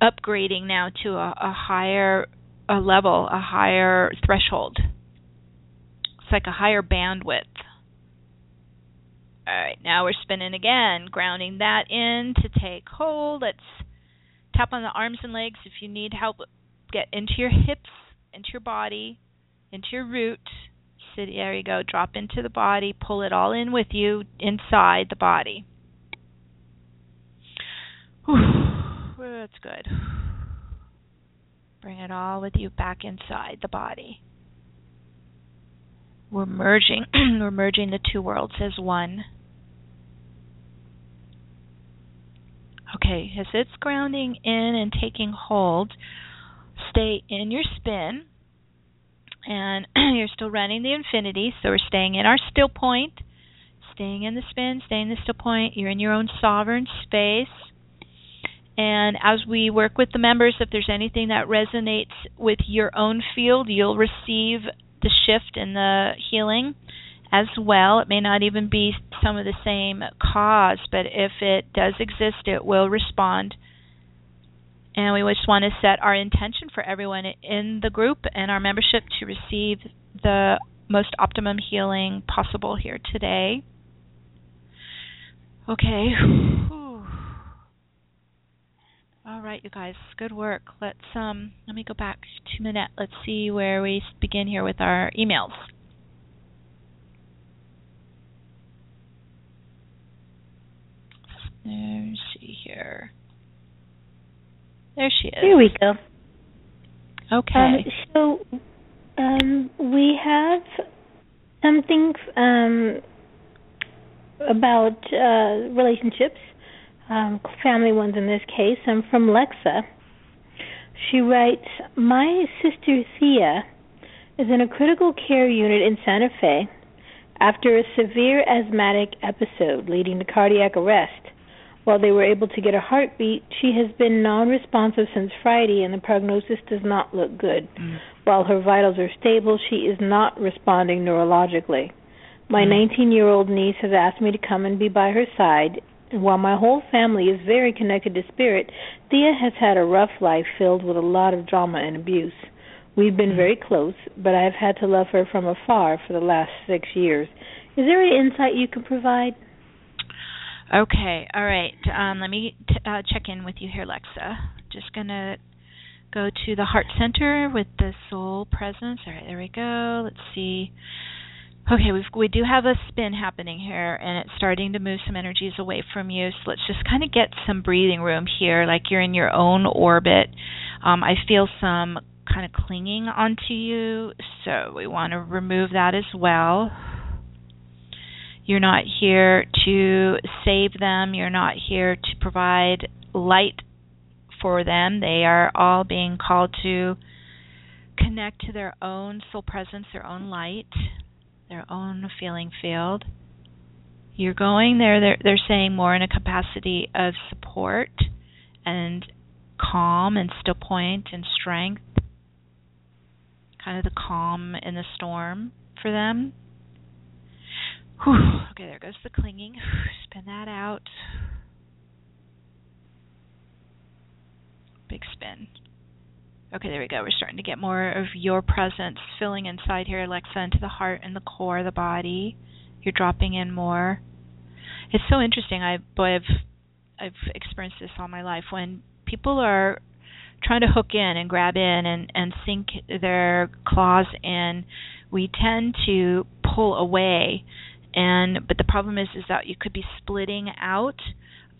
upgrading now to a, a higher a level, a higher threshold. It's like a higher bandwidth. All right, now we're spinning again, grounding that in to take hold. Let's tap on the arms and legs if you need help. Get into your hips, into your body, into your root, sit, there you go. Drop into the body. Pull it all in with you inside the body. Whew, that's good. Bring it all with you back inside the body. We're merging. we're merging the two worlds as one. Okay, as it's grounding in and taking hold, stay in your spin and you're still running the infinity, so we're staying in our still point, staying in the spin, staying in the still point. You're in your own sovereign space. And as we work with the members, if there's anything that resonates with your own field, you'll receive the shift and the healing as well. It may not even be some of the same cause, but if it does exist, it will respond and we just want to set our intention for everyone in the group and our membership to receive the most optimum healing possible here today. Okay. All right, you guys, good work. Let's um let me go back to Manette. Let's see where we begin here with our emails. Let's see here. There she is. Here we go. Okay. Um, so um, we have something um, about uh, relationships, um, family ones in this case. I'm from Lexa. She writes, My sister Thea is in a critical care unit in Santa Fe after a severe asthmatic episode leading to cardiac arrest. While they were able to get a heartbeat, she has been non responsive since Friday and the prognosis does not look good. Mm. While her vitals are stable, she is not responding neurologically. My 19 mm. year old niece has asked me to come and be by her side, while my whole family is very connected to spirit, Thea has had a rough life filled with a lot of drama and abuse. We've been very close, but I've had to love her from afar for the last six years. Is there any insight you can provide? Okay, all right. Um, let me t- uh, check in with you here, Lexa. Just gonna go to the heart center with the soul presence. All right, there we go. Let's see. Okay, we we do have a spin happening here, and it's starting to move some energies away from you. So let's just kind of get some breathing room here, like you're in your own orbit. Um, I feel some kind of clinging onto you, so we want to remove that as well. You're not here to save them. You're not here to provide light for them. They are all being called to connect to their own soul presence, their own light, their own feeling field. You're going there, they're, they're saying more in a capacity of support and calm and still point and strength, kind of the calm in the storm for them. Whew. Okay, there goes the clinging. Spin that out. Big spin. Okay, there we go. We're starting to get more of your presence filling inside here, Alexa, into the heart and the core the body. You're dropping in more. It's so interesting. I boy, I've I've experienced this all my life. When people are trying to hook in and grab in and and sink their claws in, we tend to pull away and but the problem is is that you could be splitting out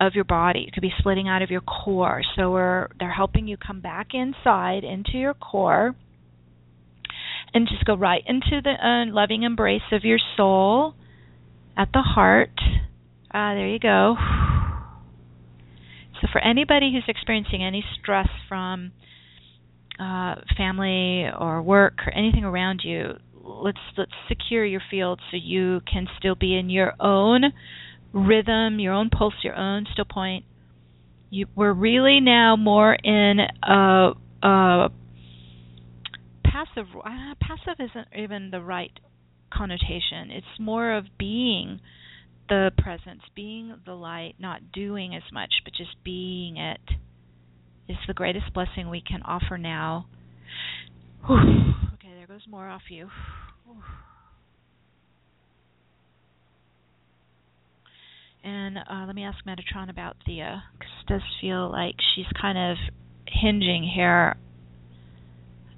of your body. You could be splitting out of your core. So we're they're helping you come back inside into your core and just go right into the uh, loving embrace of your soul at the heart. Ah, there you go. So for anybody who's experiencing any stress from uh, family or work or anything around you, let's let's secure your field so you can still be in your own rhythm, your own pulse, your own still point. You, we're really now more in a, a passive. Uh, passive isn't even the right connotation. It's more of being the presence, being the light, not doing as much, but just being it. it is the greatest blessing we can offer now. Whew. Okay, there goes more off you. And uh, let me ask Metatron about Thea, because it does feel like she's kind of hinging here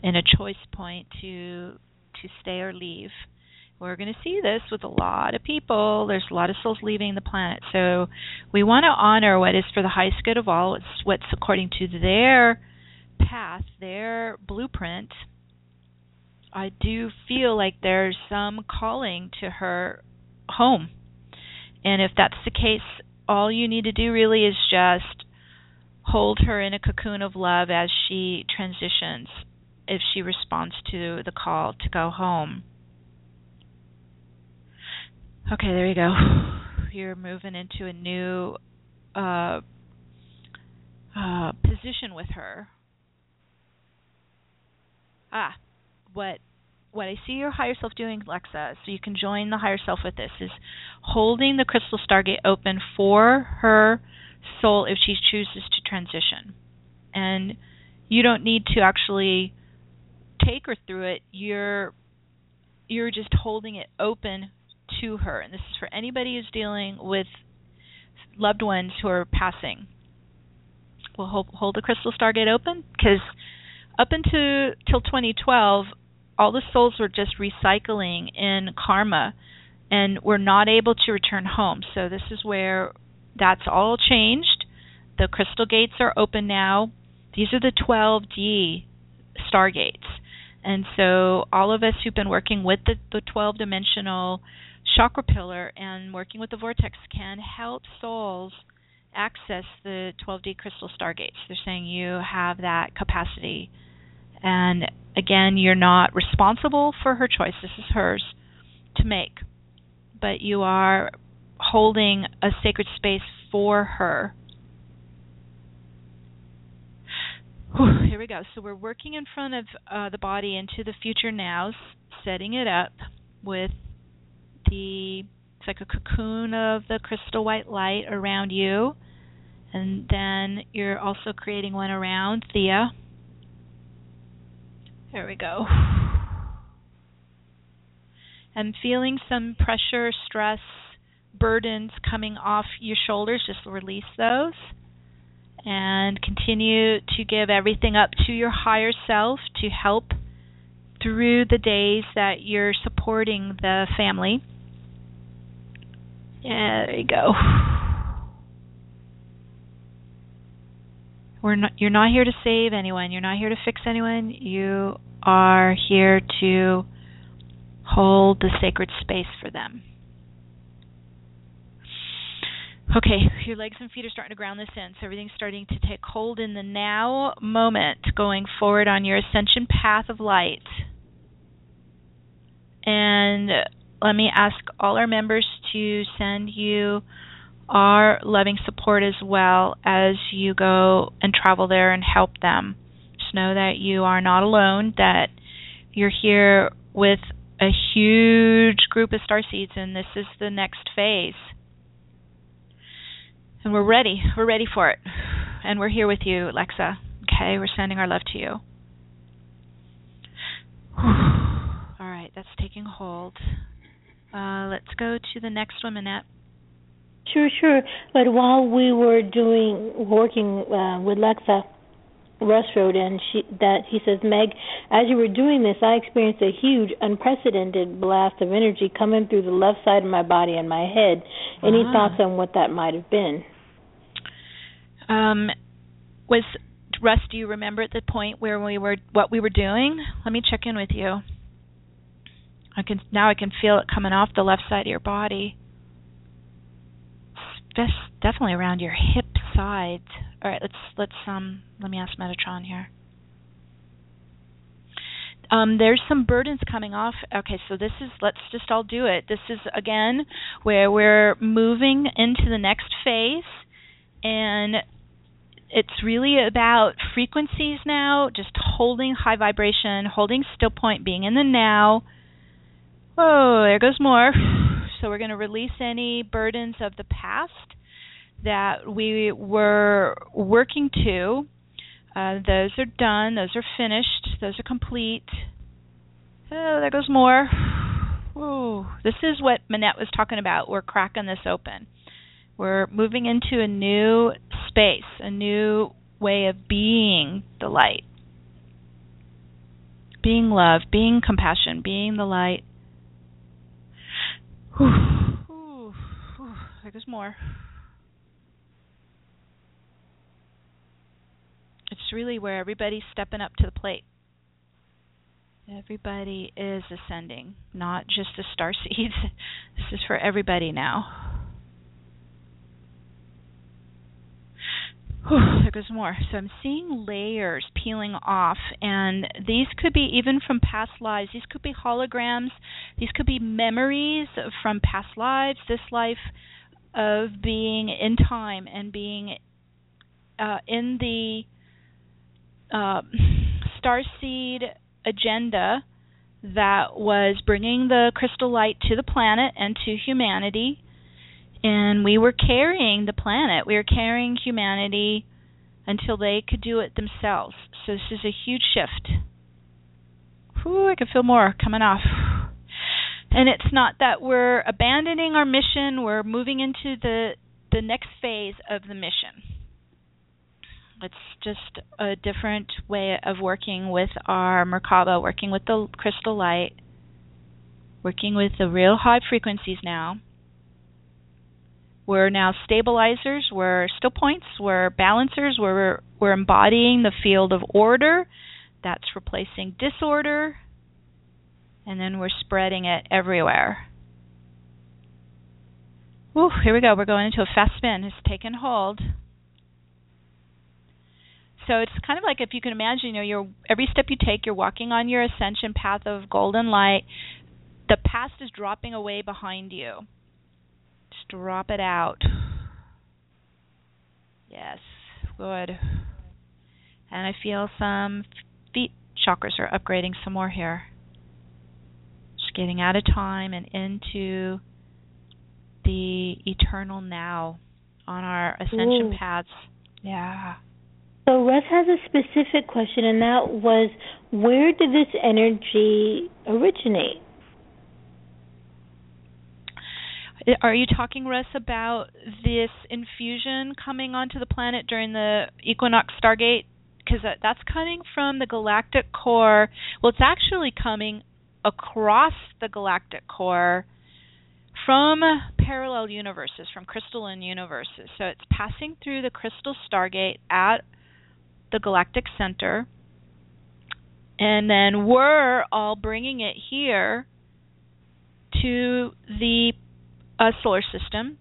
in a choice point to to stay or leave. We're going to see this with a lot of people. There's a lot of souls leaving the planet, so we want to honor what is for the highest good of all. It's what's according to their path, their blueprint. I do feel like there's some calling to her home and if that's the case, all you need to do really is just hold her in a cocoon of love as she transitions, if she responds to the call to go home. Okay, there you go. You're moving into a new uh, uh, position with her. Ah, what what I see your higher self doing, Lexa, so you can join the higher self with this, is holding the crystal stargate open for her soul if she chooses to transition. And you don't need to actually take her through it. You're you're just holding it open to her. And this is for anybody who's dealing with loved ones who are passing. We'll hold, hold the crystal stargate open because up until till 2012, all the souls were just recycling in karma and were not able to return home. So this is where that's all changed. The crystal gates are open now. These are the 12D stargates. And so all of us who've been working with the, the 12 dimensional chakra pillar and working with the vortex can help souls access the 12D crystal stargates. They're saying you have that capacity and again, you're not responsible for her choice. This is hers to make. But you are holding a sacred space for her. Whew, here we go. So we're working in front of uh, the body into the future now, setting it up with the it's like a cocoon of the crystal white light around you, and then you're also creating one around Thea There we go. And feeling some pressure, stress, burdens coming off your shoulders, just release those. And continue to give everything up to your higher self to help through the days that you're supporting the family. Yeah, there you go. We're not you're not here to save anyone. You're not here to fix anyone. You are here to hold the sacred space for them. Okay, your legs and feet are starting to ground this in, so everything's starting to take hold in the now moment going forward on your ascension path of light. And let me ask all our members to send you our loving support as well as you go and travel there and help them. Just know that you are not alone, that you're here with a huge group of star seeds, and this is the next phase. And we're ready. We're ready for it. And we're here with you, Lexa. Okay, we're sending our love to you. All right, that's taking hold. Uh, let's go to the next one, Manette. Sure, sure. But while we were doing working uh, with Lexa, Russ wrote and she that he says, Meg, as you were doing this, I experienced a huge, unprecedented blast of energy coming through the left side of my body and my head. Any Ah. thoughts on what that might have been? Um, was Russ? Do you remember at the point where we were what we were doing? Let me check in with you. I can now I can feel it coming off the left side of your body. Best- definitely around your hip side. All right, let's let's um let me ask Metatron here. Um, there's some burdens coming off. Okay, so this is let's just all do it. This is again where we're moving into the next phase, and it's really about frequencies now. Just holding high vibration, holding still point, being in the now. Whoa, there goes more. So we're going to release any burdens of the past that we were working to. Uh, those are done. Those are finished. Those are complete. Oh, there goes more. Ooh, this is what Manette was talking about. We're cracking this open. We're moving into a new space, a new way of being the light, being love, being compassion, being the light. Ooh, ooh, there more. It's really where everybody's stepping up to the plate. Everybody is ascending, not just the star seeds. this is for everybody now. There goes more. So I'm seeing layers peeling off, and these could be even from past lives. These could be holograms. These could be memories from past lives, this life of being in time and being uh, in the uh, starseed agenda that was bringing the crystal light to the planet and to humanity and we were carrying the planet. We were carrying humanity until they could do it themselves. So this is a huge shift. Whew, I can feel more coming off. And it's not that we're abandoning our mission, we're moving into the the next phase of the mission. It's just a different way of working with our Merkaba, working with the crystal light, working with the real high frequencies now. We're now stabilizers, we're still points, we're balancers, we're we're embodying the field of order. That's replacing disorder. And then we're spreading it everywhere. Ooh, here we go. We're going into a fast spin. It's taken hold. So it's kind of like if you can imagine, you know, you're every step you take, you're walking on your ascension path of golden light. The past is dropping away behind you. Drop it out. Yes, good. And I feel some feet chakras are upgrading some more here. Just getting out of time and into the eternal now on our ascension Ooh. paths. Yeah. So Russ has a specific question, and that was, where did this energy originate? Are you talking, Russ, about this infusion coming onto the planet during the equinox stargate? Because that's coming from the galactic core. Well, it's actually coming across the galactic core from parallel universes, from crystalline universes. So it's passing through the crystal stargate at the galactic center. And then we're all bringing it here to the uh, solar system.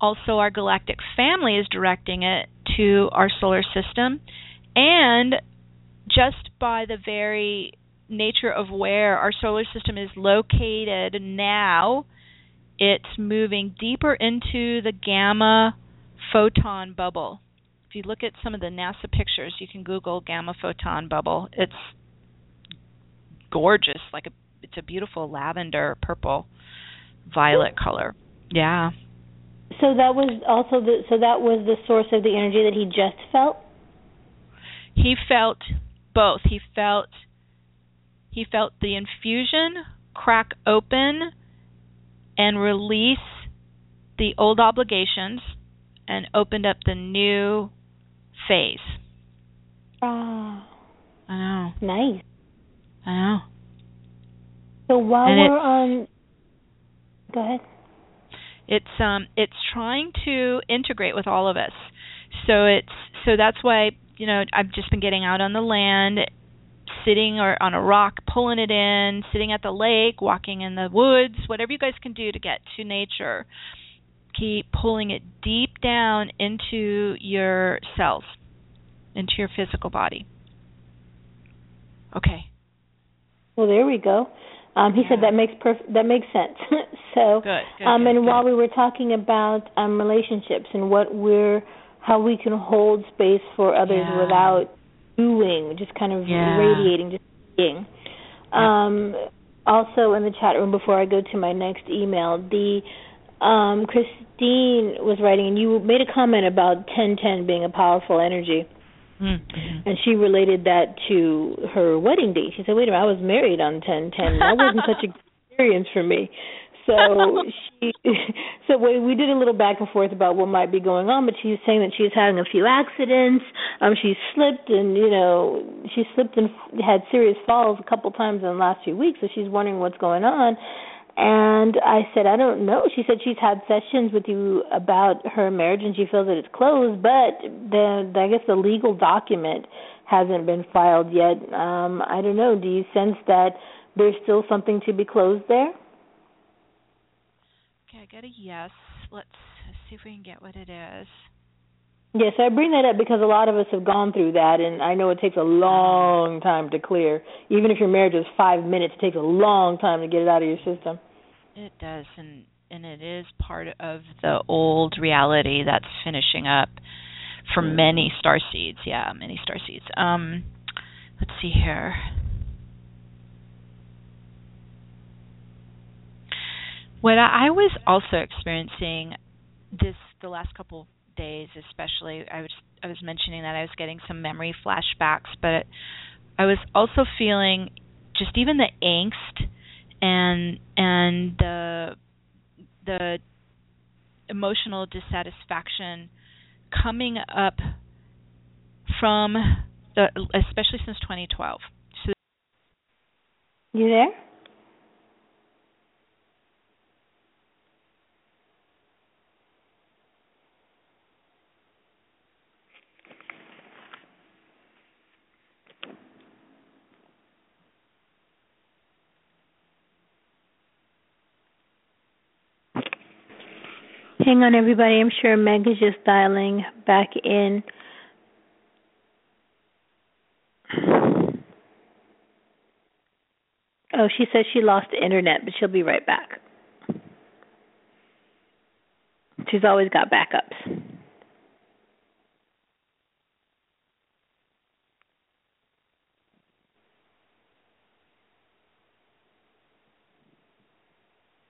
Also, our galactic family is directing it to our solar system. And just by the very nature of where our solar system is located now, it's moving deeper into the gamma photon bubble. If you look at some of the NASA pictures, you can Google gamma photon bubble. It's gorgeous, like a it's a beautiful lavender, purple, violet color. Yeah. So that was also the so that was the source of the energy that he just felt. He felt both. He felt he felt the infusion crack open and release the old obligations and opened up the new phase. Oh. I know. Nice. I know. So while And we're on Go ahead. It's um it's trying to integrate with all of us. So it's so that's why, you know, I've just been getting out on the land, sitting or on a rock, pulling it in, sitting at the lake, walking in the woods, whatever you guys can do to get to nature. Keep pulling it deep down into your cells, into your physical body. Okay. Well, there we go. Um, he said that makes perf- that makes sense. so, Good. good um, and good. while we were talking about um, relationships and what we're, how we can hold space for others Yeah. without doing, just kind of Yeah. radiating, just being. Yeah. Um, also in the chat room before I go to my next email, the um, Christine was writing, and you made a comment about ten ten being a powerful energy. Mm-hmm. And she related that to her wedding date. She said, "Wait a minute, I was married on ten ten. That wasn't such a good experience for me." So she, so we we did a little back and forth about what might be going on. But she's saying that she's having a few accidents. Um, she's slipped and you know she slipped and had serious falls a couple times in the last few weeks. So she's wondering what's going on. And I said, I don't know. She said she's had sessions with you about her marriage and she feels that it's closed, but the I guess the legal document hasn't been filed yet. Um, I don't know. Do you sense that there's still something to be closed there? Okay, I got a yes. Let's see if we can get what it is. Yes, I bring that up because a lot of us have gone through that, and I know it takes a long time to clear. Even if your marriage is five minutes, it takes a long time to get it out of your system. It does, and and it is part of the old reality that's finishing up for many star seeds. Yeah, many star seeds. Um, let's see here. What I I was also experiencing this the last couple days, especially, I was I was mentioning that I was getting some memory flashbacks, but I was also feeling just even the angst and and the the emotional dissatisfaction coming up from the especially since 2012. So You there? Hang on, everybody. I'm sure Meg is just dialing back in. Oh, she says she lost the internet, but she'll be right back. She's always got backups.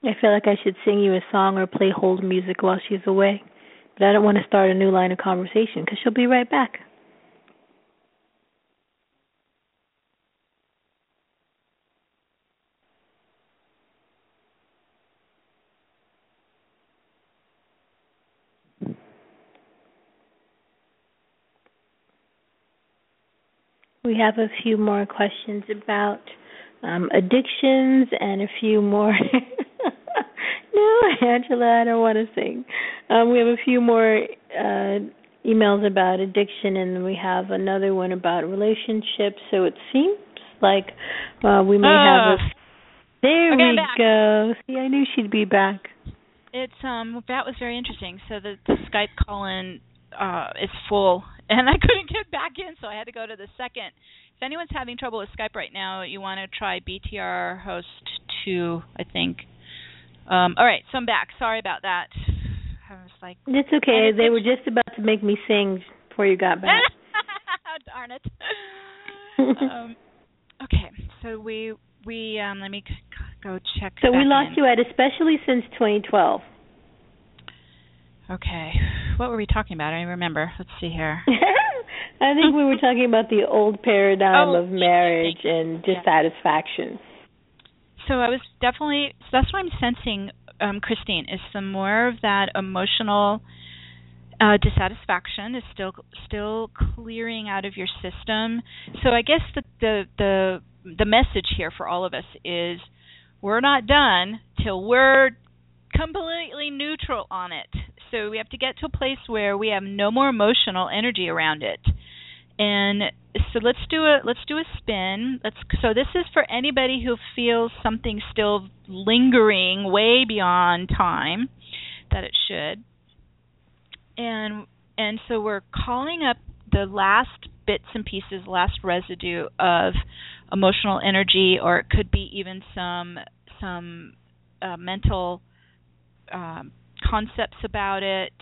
I feel like I should sing you a song or play hold music while she's away, but I don't want to start a new line of conversation because she'll be right back. We have a few more questions about um, addictions and a few more no, Angela, I don't want to sing. Um, we have a few more uh, emails about addiction, and we have another one about relationships. So it seems like uh, we may uh, have a. There okay, we go. See, I knew she'd be back. It's um that was very interesting. So the, the Skype call in uh is full and I couldn't get back in so I had to go to the second. If anyone's having trouble with Skype right now, you want to try BTR host 2, I think. Um all right, so I'm back. Sorry about that. I was like It's okay. They were just about to make me sing before you got back. Darn it. um okay, so we we um let me go check. So we lost in. you at especially since 2012. Okay, what were we talking about? I don't remember. Let's see here. I think we were talking about the old paradigm Oh, of marriage and dissatisfaction. So I was definitely. So that's what I'm sensing, um, Christine, is some more of that emotional uh, dissatisfaction is still still clearing out of your system. So I guess the the the the message here for all of us is we're not done till we're completely neutral on it. So we have to get to a place where we have no more emotional energy around it. And so let's do a let's do a spin. Let's so this is for anybody who feels something still lingering way beyond time that it should. And and so we're calling up the last bits and pieces, last residue of emotional energy, or it could be even some some uh, mental um, concepts about it.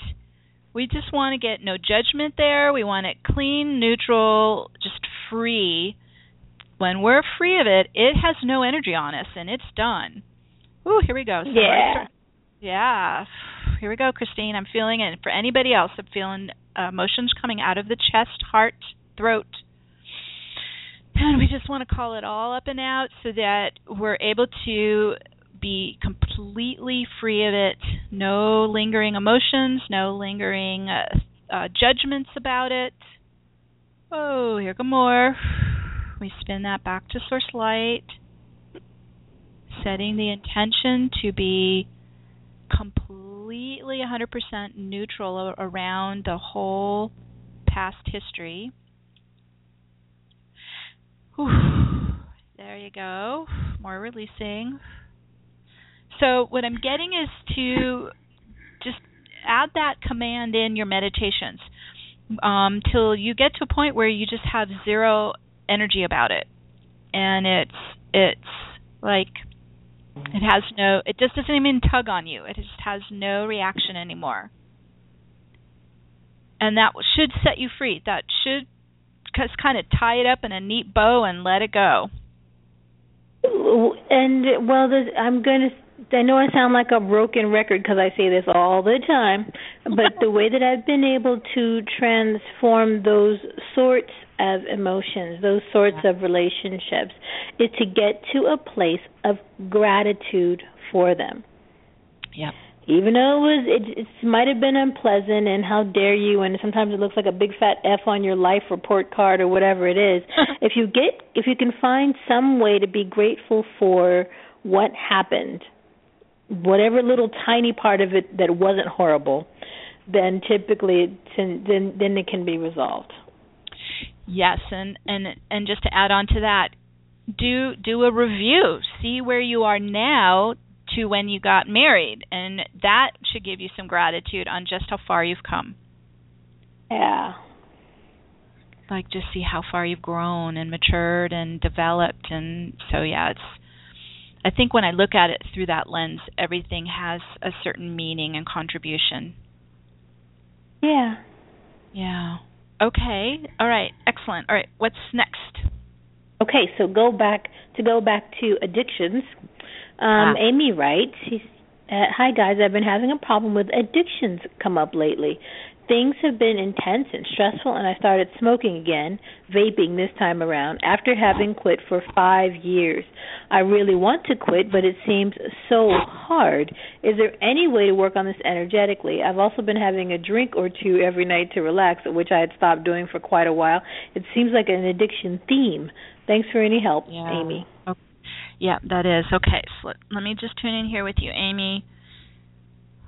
We just want to get no judgment there. We want it clean, neutral, just free. When we're free of it, it has no energy on us, and it's done. Ooh, here we go. So Yeah. yeah. Here we go, Christine. I'm feeling it. For anybody else, I'm feeling uh, emotions coming out of the chest, heart, throat. And we just want to call it all up and out so that we're able to be completely free of it. No lingering emotions, no lingering uh, uh, judgments about it. Oh, here go more. We spin that back to source light, setting the intention to be completely 100% neutral around the whole past history. Whew. There you go. More releasing. So what I'm getting is to just add that command in your meditations um, till you get to a point where you just have zero energy about it, and it's it's like it has no it just doesn't even tug on you. It just has no reaction anymore, and that should set you free. That should just kind of tie it up in a neat bow and let it go. And well, I'm going to. I know I sound like a broken record because I say this all the time, but the way that I've been able to transform those sorts of emotions, those sorts of relationships, is to get to a place of gratitude for them. Yeah. Even though it was, it, it might have been unpleasant, and how dare you, and sometimes it looks like a big fat F on your life report card or whatever it is. if you get, if you can find some way to be grateful for what happened, whatever little tiny part of it that wasn't horrible, then typically it, then then it can be resolved. Yes, and and and just to add on to that, do do a review. See where you are now to when you got married, and that should give you some gratitude on just how far you've come. Yeah. Like just see how far you've grown and matured and developed, and so yeah, it's. I think when I look at it through that lens, everything has a certain meaning and contribution. Yeah. Yeah. Okay. All right. Excellent. All right. What's next? Okay, so go back to go back to addictions. Ah. Um, Amy writes, she's, uh, "Hi guys, I've been having a problem with addictions come up lately. Things have been intense and stressful and I started smoking again, vaping this time around after having quit for 5 years. I really want to quit, but it seems so hard. Is there any way to work on this energetically? I've also been having a drink or two every night to relax, which I had stopped doing for quite a while. It seems like an addiction theme. Thanks for any help, yeah. Amy. Okay. Yeah, that is. Okay, so let, let me just tune in here with you, Amy.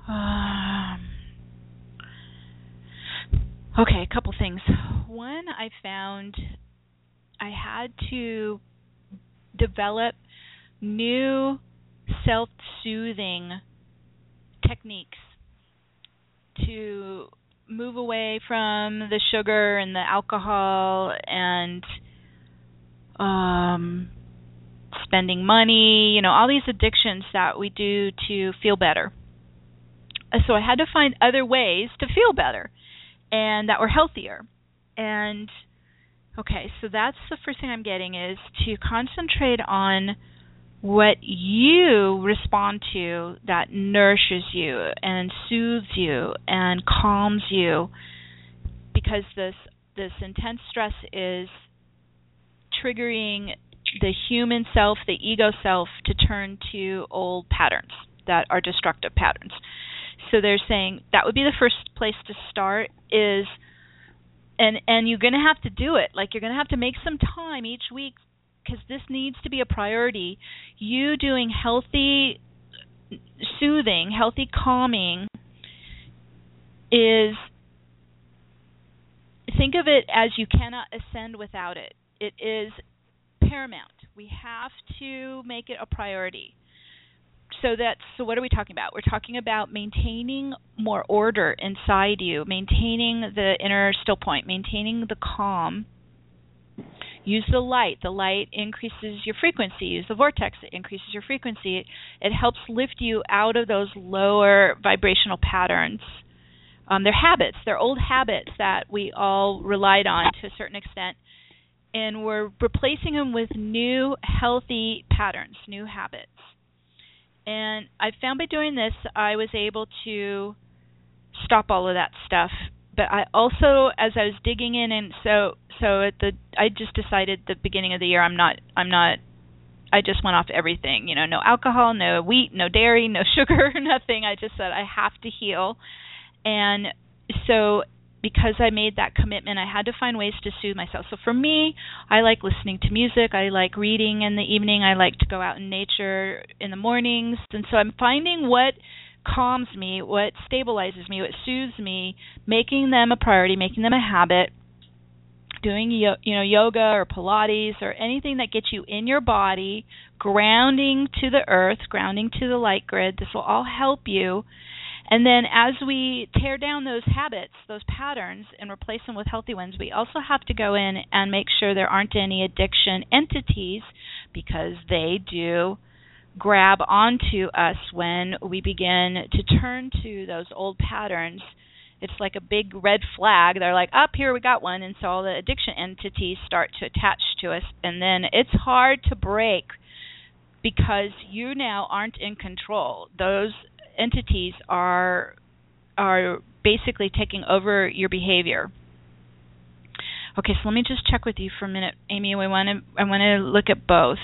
Um, Okay, a couple things. One, I found I had to develop new self soothing techniques to move away from the sugar and the alcohol and um spending money, you know, all these addictions that we do to feel better. So I had to find other ways to feel better and that were healthier. And okay, so that's the first thing I'm getting is to concentrate on what you respond to that nourishes you and soothes you and calms you because this this intense stress is triggering the human self, the ego self to turn to old patterns that are destructive patterns. So they're saying that would be the first place to start is and and you're going to have to do it. Like you're going to have to make some time each week because this needs to be a priority. You doing healthy soothing, healthy calming is think of it as you cannot ascend without it. It is paramount. We have to make it a priority so that's so what are we talking about? We're talking about maintaining more order inside you maintaining the inner still point maintaining the calm. Use the light. The light increases your frequency. Use the vortex. It increases your frequency. It, helps lift you out of those lower vibrational patterns. Um, they're habits. They're old habits that we all relied on to a certain extent. And we're replacing them with new healthy patterns new habits and I found by doing this, I was able to stop all of that stuff. But I also, as I was digging in, and so so at the, I just decided the beginning of the year, I'm not, I'm not, I just went off everything. You know, no alcohol, no wheat, no dairy, no sugar, nothing. I just said I have to heal, and so because I made that commitment, I had to find ways to soothe myself. So for me, I like listening to music. I like reading in the evening. I like to go out in nature in the mornings. And so I'm finding what calms me, what stabilizes me, what soothes me, making them a priority, making them a habit. Doing you know yoga or Pilates or anything that gets you in your body, grounding to the earth, grounding to the light grid. This will all help you and then as we tear down those habits, those patterns, and replace them with healthy ones, we also have to go in and make sure there aren't any addiction entities because they do grab onto us when we begin to turn to those old patterns. It's like a big red flag. They're like, up here we got one. And so all the addiction entities start to attach to us. And then it's hard to break because you now aren't in control. Those entities are are basically taking over your behavior. Okay, so let me just check with you for a minute, Amy. We want to I want to look at both.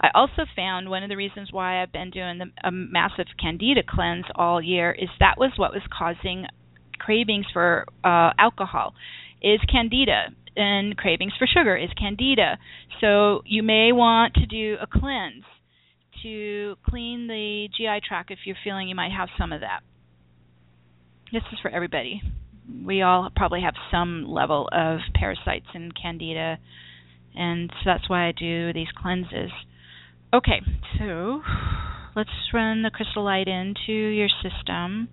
I also found one of the reasons why I've been doing the, a massive candida cleanse all year is that was what was causing cravings for uh, alcohol is candida and cravings for sugar is candida. So you may want to do a cleanse to clean the GI tract if you're feeling you might have some of that. This is for everybody. We all probably have some level of parasites and candida, and so that's why I do these cleanses. Okay, so let's run the crystal light into your system.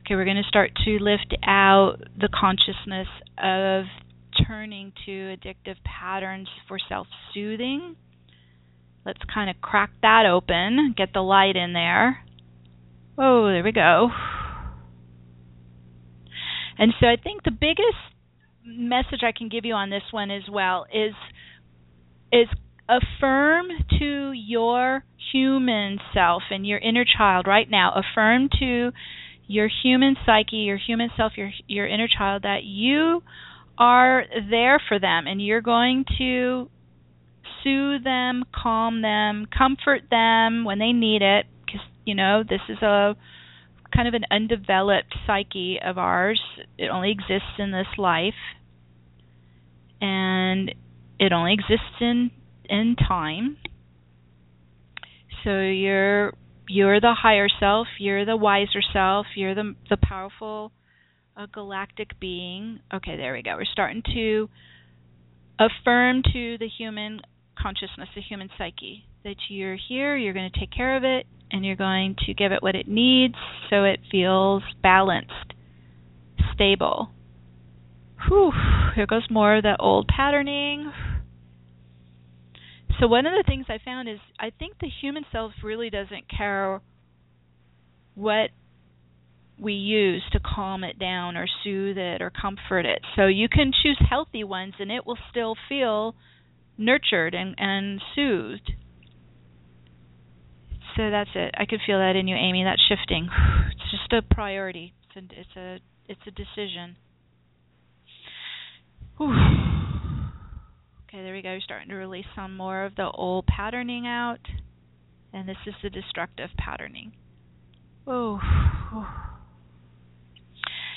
Okay, we're going to start to lift out the consciousness of turning to addictive patterns for self soothing Let's kind of crack that open, get the light in there. Oh, there we go. And so I think the biggest message I can give you on this one as well is is affirm to your human self and your inner child right now. Affirm to your human psyche, your human self, your your inner child that you are there for them and you're going to soothe them, calm them, comfort them when they need it because you know, this is a kind of an undeveloped psyche of ours. It only exists in this life. And it only exists in in time. So you're you're the higher self, you're the wiser self, you're the the powerful uh, galactic being. Okay, there we go. We're starting to affirm to the human consciousness, the human psyche, that you're here, you're going to take care of it, and you're going to give it what it needs so it feels balanced, stable. Whew, here goes more of the old patterning. So one of the things I found is I think the human self really doesn't care what we use to calm it down or soothe it or comfort it. So you can choose healthy ones and it will still feel nurtured and, and soothed. So that's it. I could feel that in you, Amy. That shifting. It's just a priority. It's a it's a it's a decision. Whew. Okay, there we go. You're Starting to release some more of the old patterning out. And this is the destructive patterning. Oh.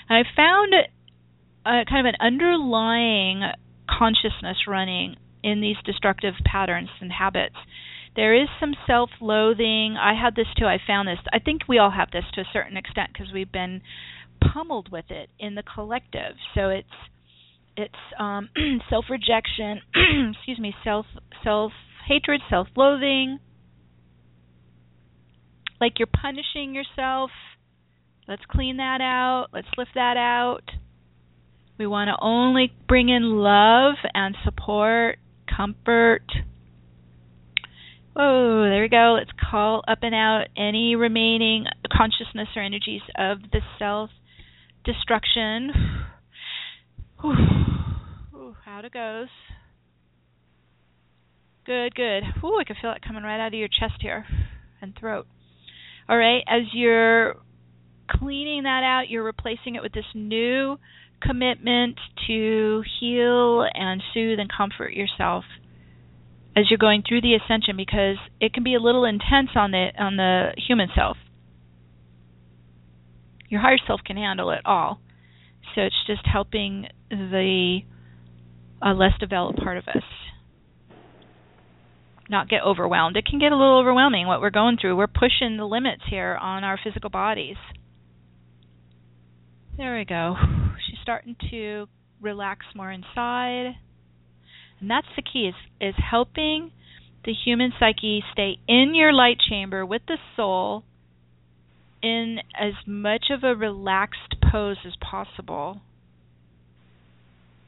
And I found a, kind of an underlying consciousness running in these destructive patterns and habits. There is some self loathing. I had this too. I found this. I think we all have this to a certain extent because we've been pummeled with it in the collective. So it's it's um, self rejection, excuse me, self self hatred, self loathing. Like you're punishing yourself. Let's clean that out. Let's lift that out. We want to only bring in love and support, comfort. Oh, there we go. Let's call up and out any remaining consciousness or energies of the self destruction. Out it goes. Good, good. Ooh, I can feel it coming right out of your chest here and throat. All right, as you're cleaning that out, you're replacing it with this new commitment to heal and soothe and comfort yourself as you're going through the ascension because it can be a little intense on the on the human self. Your higher self can handle it all. So it's just helping the uh, less developed part of us not get overwhelmed. It can get a little overwhelming what we're going through. We're pushing the limits here on our physical bodies. There we go. Starting to relax more inside. And that's the key is is helping the human psyche stay in your light chamber with the soul in as much of a relaxed pose as possible.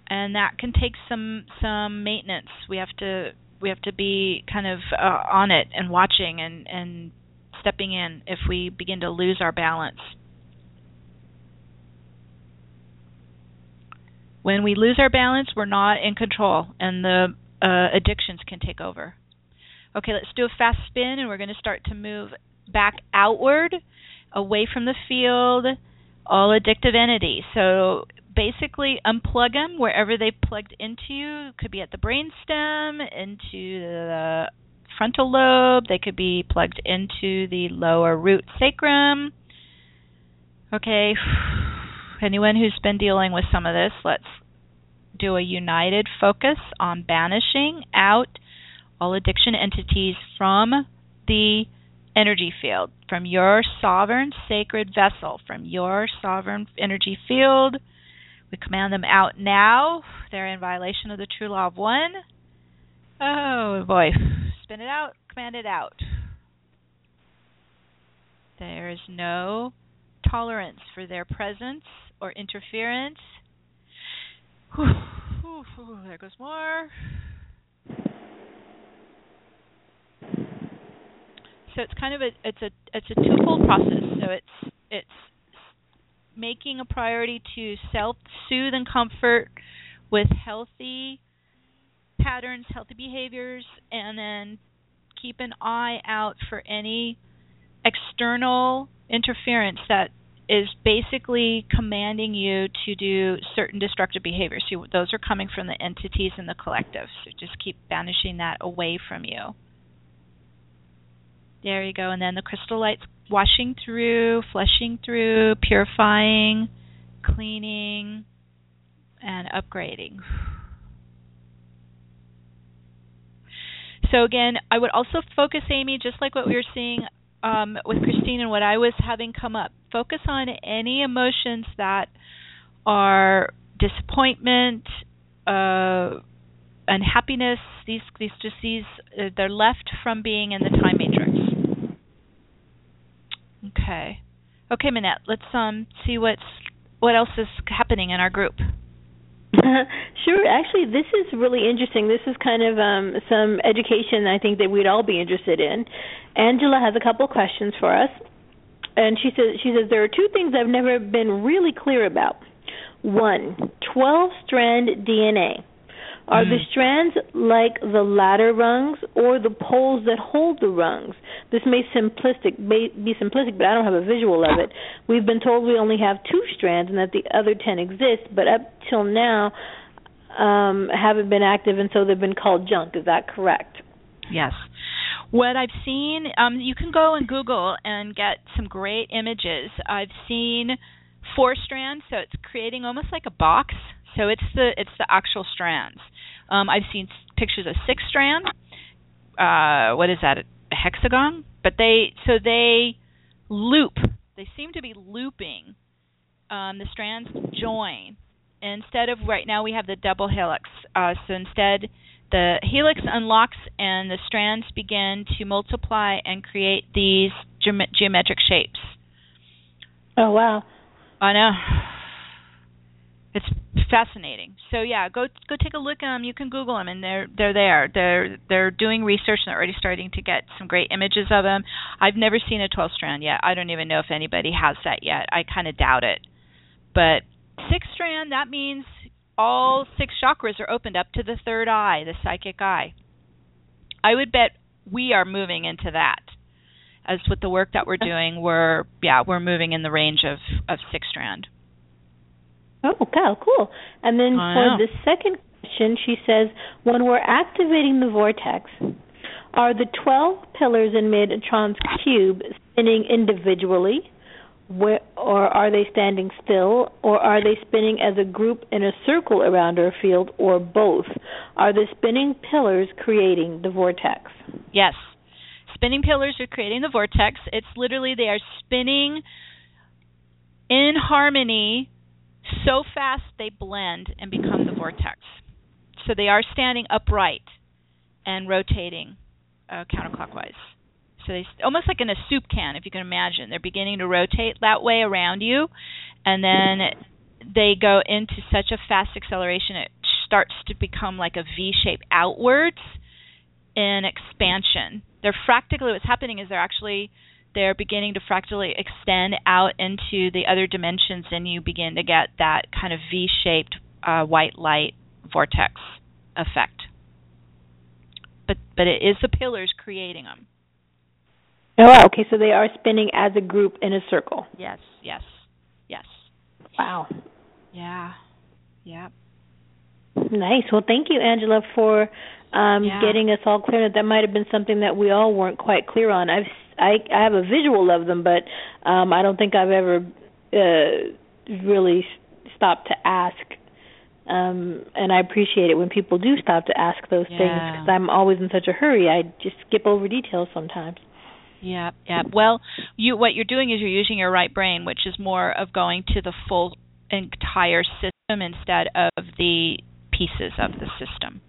And that can take some some maintenance. We have to we have to be kind of uh, on it and watching and and stepping in if we begin to lose our balance. When we lose our balance, we're not in control, and the uh, addictions can take over. Okay, let's do a fast spin, and we're going to start to move back outward, away from the field, all addictive entities. So basically, unplug them wherever they plugged into you. It could be at the brainstem, into the frontal lobe. They could be plugged into the lower root sacrum. Okay, anyone who's been dealing with some of this, let's do a united focus on banishing out all addiction entities from the energy field, from your sovereign sacred vessel, from your sovereign energy field. We command them out now. They're in violation of the true law of one. Oh boy. Spin it out, command it out. There is no tolerance for their presence or interference. Whew, whew, whew, there goes more. So it's kind of a it's a it's a twofold process. So it's it's making a priority to self soothe and comfort with healthy patterns, healthy behaviors, and then keep an eye out for any external interference that is basically commanding you to do certain destructive behaviors. So those are coming from the entities in the collective. So just keep banishing that away from you. There you go. And then the crystal light's washing through, flushing through, purifying, cleaning, and upgrading. So again, I would also focus, Amy, just like what we were seeing um, with Christine and what I was having come up. Focus on any emotions that are disappointment, uh, unhappiness. These, these, just these, uh, they're left from being in the time matrix. Okay, okay, Manette. Let's um see what's what else is happening in our group. sure. Actually, this is really interesting. This is kind of um, some education I think that we'd all be interested in. Angela has a couple questions for us, and she says she says there are two things I've never been really clear about. One, 12 strand DNA. Are the strands like the ladder rungs or the poles that hold the rungs? This may simplistic may be simplistic, but I don't have a visual of it. We've been told we only have two strands and that the other 10 exist, but up till now um, haven't been active, and so they've been called junk. Is that correct? Yes. What I've seen, um, you can go and Google and get some great images. I've seen four strands, so it's creating almost like a box. So it's the it's the actual strands. Um, I've seen pictures of six strand. Uh, what is that? A hexagon? But they so they loop. They seem to be looping. Um, the strands join. Instead of right now, we have the double helix. Uh, so instead, the helix unlocks and the strands begin to multiply and create these geometric shapes. Oh wow! I know. It's fascinating. So yeah, go go take a look at them. You can Google them, and they're they're there. They're they're doing research and they're already starting to get some great images of them. I've never seen a 12 strand yet. I don't even know if anybody has that yet. I kind of doubt it. But six strand that means all six chakras are opened up to the third eye, the psychic eye. I would bet we are moving into that. As with the work that we're doing, we're yeah we're moving in the range of of six strand. Oh, wow, cool. And then for the second question, she says, when we're activating the vortex, are the 12 pillars in Metatron's cube spinning individually, where, or are they standing still, or are they spinning as a group in a circle around our field, or both? Are the spinning pillars creating the vortex? Yes. Spinning pillars are creating the vortex. It's literally they are spinning in harmony so fast they blend and become the vortex. So they are standing upright and rotating uh, counterclockwise. So they almost like in a soup can, if you can imagine. They're beginning to rotate that way around you, and then they go into such a fast acceleration it starts to become like a V shape outwards in expansion. They're fractally. What's happening is they're actually they're beginning to fractally extend out into the other dimensions, and you begin to get that kind of V-shaped uh, white light vortex effect. But but it is the pillars creating them. Oh, okay. So they are spinning as a group in a circle. Yes, yes, yes. Wow. Yeah. Yeah. Nice. Well, thank you, Angela, for um, yeah. getting us all clear. That might have been something that we all weren't quite clear on. I've I I have a visual of them, but um I don't think I've ever uh really stopped to ask um and I appreciate it when people do stop to ask those yeah. things because I'm always in such a hurry. I just skip over details sometimes. Yeah, yeah. Well, you what you're doing is you're using your right brain, which is more of going to the full entire system instead of the pieces of the system.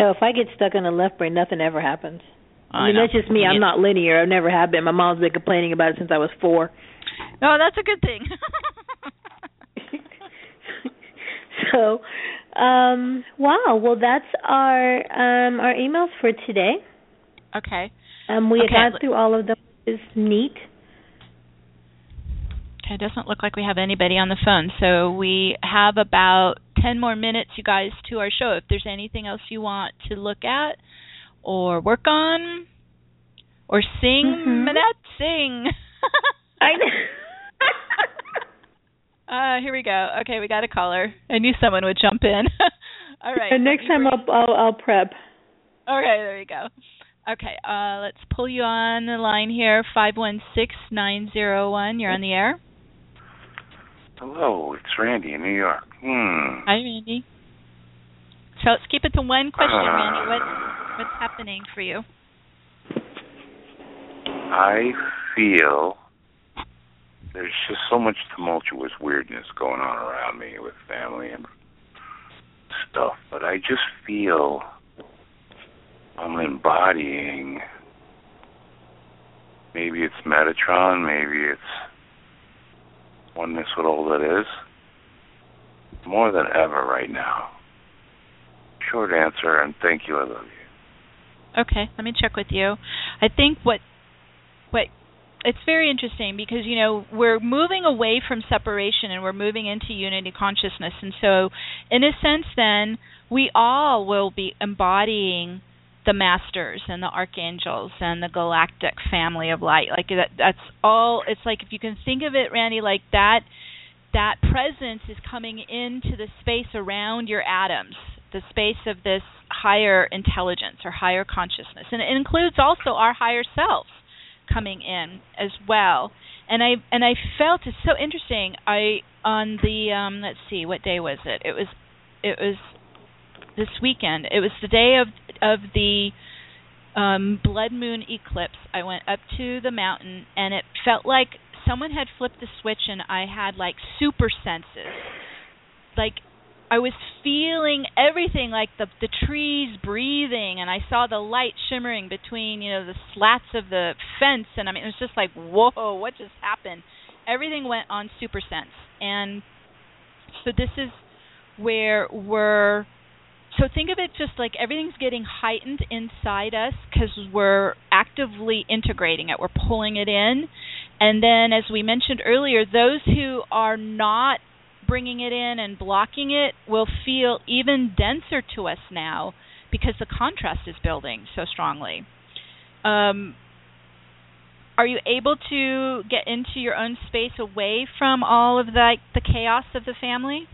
Oh, if I get stuck in the left brain, nothing ever happens. I, mean, know. that's just me. I'm not linear. I've never have been. My mom's been complaining about it since I was four. Oh, that's a good thing. so, um, wow. Well, that's our um, our emails for today. Okay. Um, we okay. have gone through all of them. Is neat. Okay, it doesn't look like we have anybody on the phone, so we have about ten more minutes, you guys, to our show. If there's anything else you want to look at, or work on or sing mm-hmm. Manette sing I know. Uh, here we go. Okay, we got a caller. I knew someone would jump in. All right. And next time I'll, I'll I'll prep. Okay, there you go. Okay, uh, let's pull you on the line here. Five one six nine zero one. You're on the air. Hello, it's Randy in New York. Hmm. Hi, Randy. So let's keep it to one question, Randy. What what's happening for you? I feel there's just so much tumultuous weirdness going on around me with family and stuff, but I just feel I'm embodying maybe it's Metatron, maybe it's oneness with all that is. More than ever right now. Short answer and thank you, I love you. Okay, let me check with you. I think what what it's very interesting because you know we're moving away from separation and we're moving into unity consciousness and so in a sense then we all will be embodying the masters and the archangels and the galactic family of light like that that's all it's like if you can think of it Randy like that that presence is coming into the space around your atoms the space of this higher intelligence or higher consciousness and it includes also our higher selves coming in as well. And I and I felt it's so interesting. I on the um let's see what day was it? It was it was this weekend. It was the day of of the um blood moon eclipse. I went up to the mountain and it felt like someone had flipped the switch and I had like super senses. Like I was feeling everything like the the trees breathing and I saw the light shimmering between, you know, the slats of the fence and I mean it was just like, "Whoa, what just happened?" Everything went on super sense. And so this is where we're so think of it just like everything's getting heightened inside us cuz we're actively integrating it. We're pulling it in. And then as we mentioned earlier, those who are not bringing it in and blocking it will feel even denser to us now because the contrast is building so strongly. Um, are you able to get into your own space away from all of the the chaos of the family?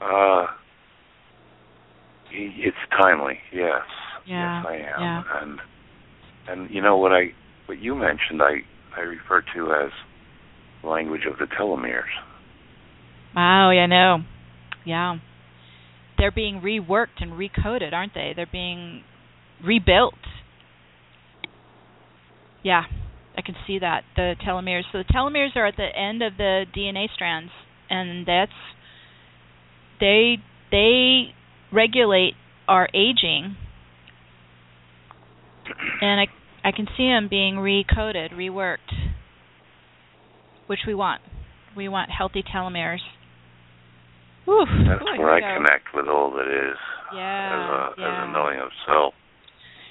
Uh, it's timely, yes. Yeah, yes, I am. yeah. And and you know what I what you mentioned, I I refer to as language of the telomeres. Wow, yeah, I know. Yeah. They're being reworked and recoded, aren't they? They're being rebuilt. Yeah, I can see that. The telomeres. So the telomeres are at the end of the DNA strands and that's they they regulate our aging. And I I can see them being recoded, reworked which we want. We want healthy telomeres. Whew. That's Ooh, where I go. connect with all that is Yeah, as a yeah. as a knowing of self.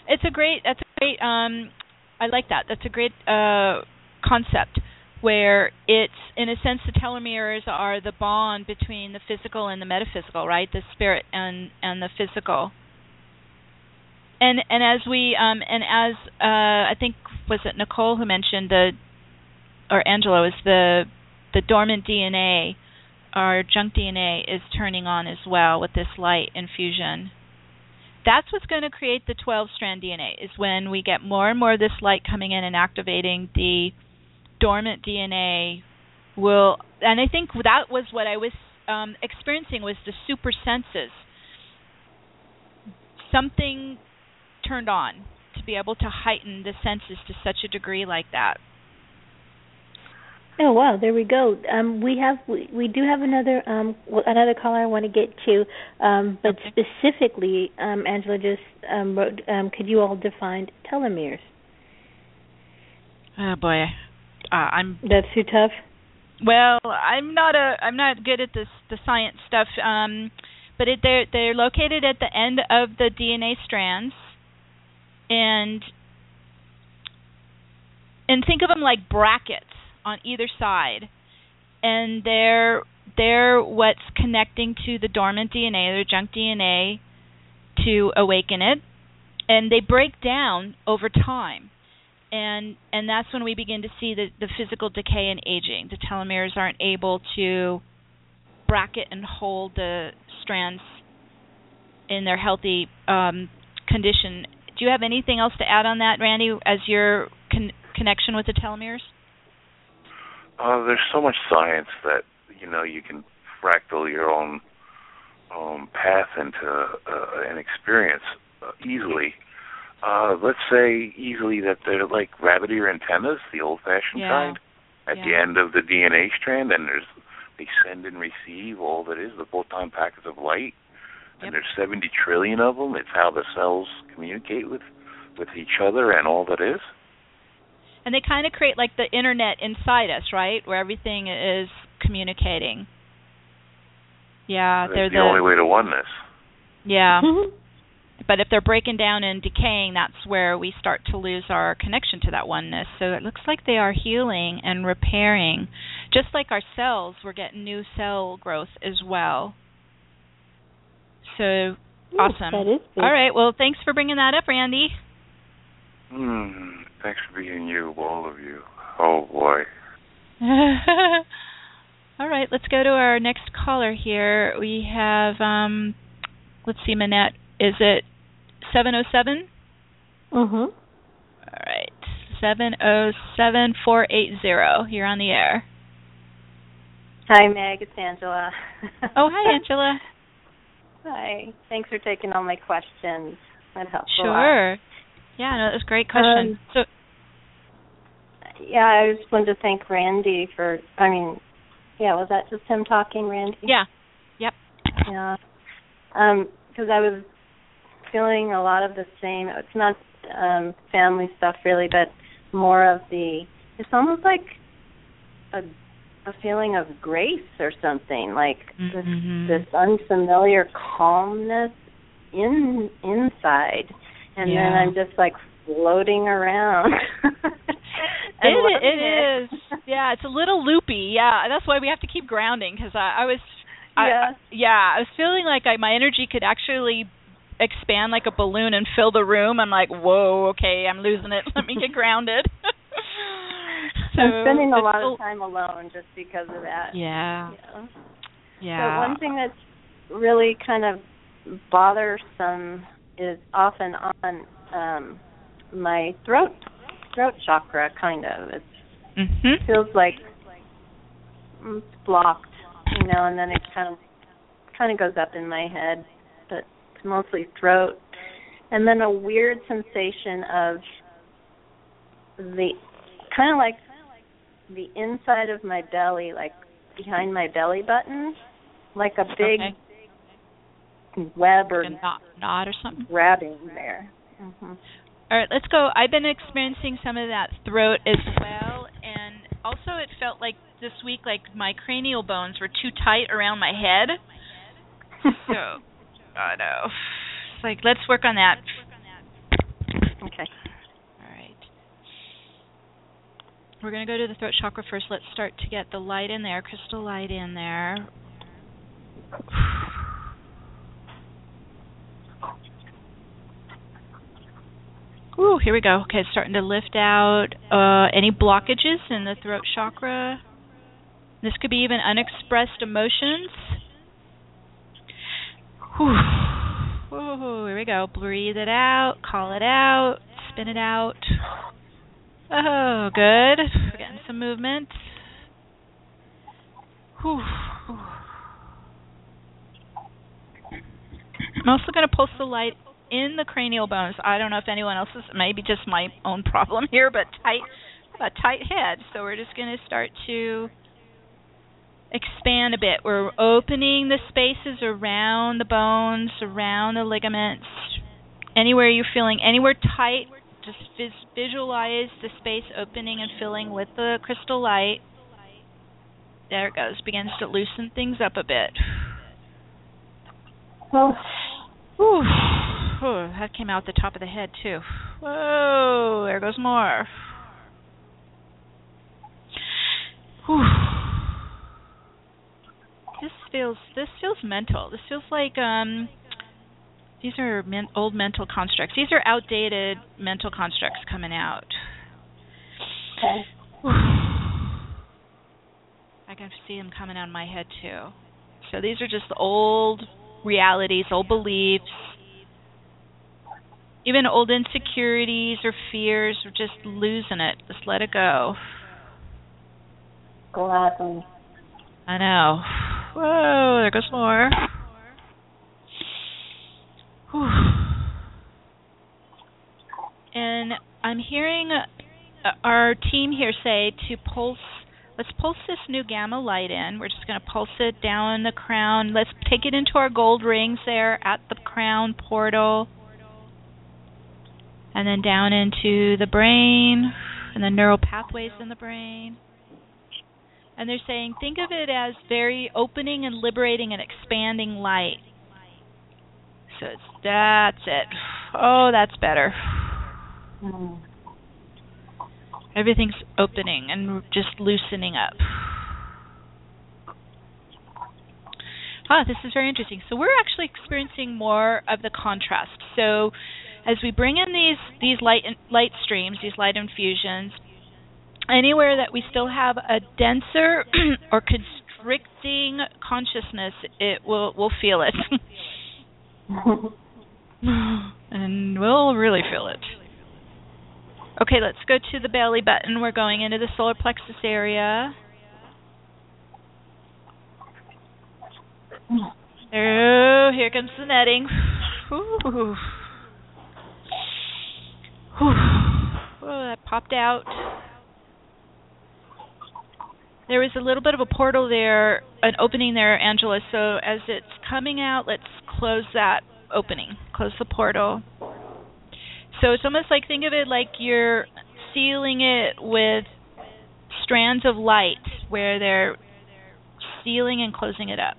It's a great. That's a great. Um, I like that. That's a great uh concept where it's in a sense the telomeres are the bond between the physical and the metaphysical, right? The spirit and and the physical. And and as we um and as uh I think was it Nicole who mentioned the or Angela is the the dormant DNA our junk DNA is turning on as well with this light infusion. That's what's going to create the 12 strand DNA is when we get more and more of this light coming in and activating the dormant DNA will and I think that was what I was um, experiencing was the super senses. Something turned on to be able to heighten the senses to such a degree like that. Oh wow, there we go. Um, we have we, we do have another um another caller I want to get to, um, but Okay. specifically, um, Angela just um, wrote. Um, could you all define telomeres? Oh boy, uh, I'm That's too tough. Well, I'm not a I'm not good at this the science stuff. Um, but it, they're they're located at the end of the DNA strands, and and think of them like brackets on either side, and they're they're what's connecting to the dormant DNA, the junk DNA, to awaken it, and they break down over time. and and that's when we begin to see the the physical decay and aging. The telomeres aren't able to bracket and hold the strands in their healthy um, condition. Do you have anything else to add on that, Randy, as your con- connection with the telomeres? Uh, there's so much science that you know you can fractal your own um, path into uh, an experience uh, easily. Uh, let's say easily that they're like rabbit ear antennas, the old-fashioned Yeah. kind, at Yeah. the end of the DNA strand, and there's they send and receive all that is the photon packets of light, Yep. and there's 70 trillion of them. It's how the cells communicate with with each other and all that is. And they kind of create like the internet inside us, right, where everything is communicating. Yeah, That's they're the, only way to oneness. Yeah. But if they're breaking down and decaying, that's where we start to lose our connection to that oneness. So it looks like they are healing and repairing. Just like our cells, we're getting new cell growth as well. So awesome. that is All right. Well, thanks for bringing that up, Randy. Hmm. Thanks for being you, all of you. Oh boy. All right, let's go to our next caller here. We have um let's see Manette, is it 707? Mhm. All right. 707-480. You're on the air. Hi, Meg. It's Angela. Oh, hi Angela. Hi. Thanks for taking all my questions. That helps a lot. Sure. Yeah, no, that was a great question. Um, so Yeah, I just wanted to thank Randy for. I mean, yeah, was that just him talking, Randy? yeah. Yep. Yeah. Um, because I was feeling a lot of the same. It's not um family stuff really, but more of the. It's almost like a a feeling of grace or something, like Mhm. this this unfamiliar calmness in inside, and then I'm just like floating around. It, and it is. Yeah, it's a little loopy. Yeah, that's why we have to keep grounding because I, I was I, Yeah. yeah, I was feeling like I, my energy could actually expand like a balloon and fill the room. I'm like, whoa, okay, I'm losing it. Let me get grounded. so I'm spending a lot of time alone just because of that. Yeah, Yeah. yeah. But one thing that's really kind of bothersome is off and on um my throat throat chakra kind of. It Mhm. feels like it's blocked, you know, and then it kind of kind of goes up in my head, but it's mostly throat. And then a weird sensation of the kind of like the inside of my belly, like behind my belly button, like a big Okay. Web or Like knot, knot or something. grabbing there. hmm All right, let's go. I've been experiencing some of that throat as well, and also it felt like this week like my cranial bones were too tight around my head. So, I know. It's like let's work on that. Okay. All right. We're going to go to the throat chakra first. Let's start to get the light in there, crystal light in there. Ooh, here we go. Okay, starting to lift out uh, any blockages in the throat chakra. This could be even unexpressed emotions. Ooh, here we go. Breathe it out, call it out, spin it out. Oh, good. We're getting some movement. Whew. I'm also going to pulse the light in the cranial bones. I don't know if anyone else is, maybe just my own problem here, but tight, a tight head. So we're just going to start to expand a bit. We're opening the spaces around the bones, around the ligaments. Anywhere you're feeling anywhere tight, just vis- visualize the space opening and filling with the crystal light. There it goes. Begins to loosen things up a bit. Oh. Well, Whew. Whew, that came out the top of the head too. Whoa, there goes more. Whew. This feels this feels mental. This feels like um these are men- old mental constructs. These are outdated mental constructs coming out. Okay. I can see them coming out of my head too. So these are just old realities, old beliefs, even old insecurities or fears. We're just losing it. Just let it go. Gladly. I know. Whoa, there goes more. Whew. And I'm hearing uh, our team here say to pulse. Let's pulse this new gamma light in. We're just going to pulse it down the crown. Let's take it into our gold rings there at the crown portal. And then down into the brain and the neural pathways in the brain. And they're saying, think of it as very opening and liberating and expanding light. So it's, that's it. Oh, that's better. Everything's opening and just loosening up. Ah, this is very interesting. So we're actually experiencing more of the contrast. So as we bring in these these light light streams, these light infusions, anywhere that we still have a denser or constricting consciousness, it will we'll feel it. and we'll really feel it. Okay, let's go to the belly button. We're going into the solar plexus area. Oh, here comes the netting. Ooh. Oh, that popped out. There was a little bit of a portal there, an opening there, Angela. So as it's coming out, let's close that opening. Close the portal. So it's almost like think of it like you're sealing it with strands of light where they're sealing and closing it up.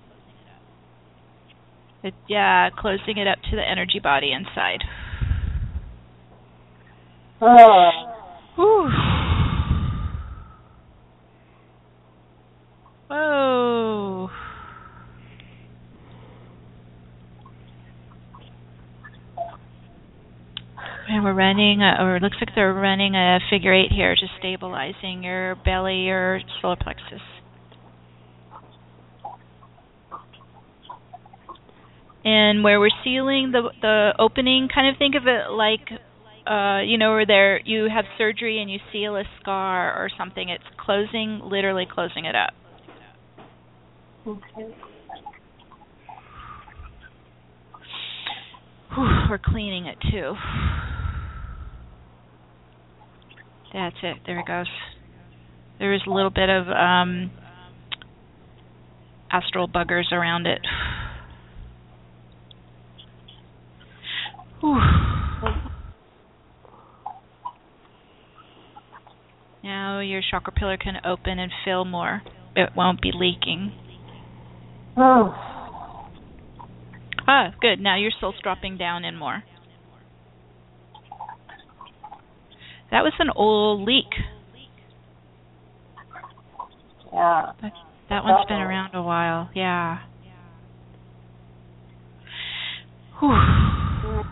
It, yeah, closing it up to the energy body inside. Oh. Whew. Whoa. And we're running, uh, or it looks like they're running a figure eight here, just stabilizing your belly, your solar plexus. And where we're sealing the the opening, kind of think of it like, uh, you know, where there you have surgery and you seal a scar or something. It's closing, literally closing it up. Okay. Whew, we're cleaning it too. That's it. There it goes. There is a little bit of um, astral buggers around it. Whew. Now your chakra pillar can open and fill more. It won't be leaking. Oh. Ah, good. Now your soul's dropping down in more. That was an old leak. Yeah. That, that one's been around a while. Yeah. Whew.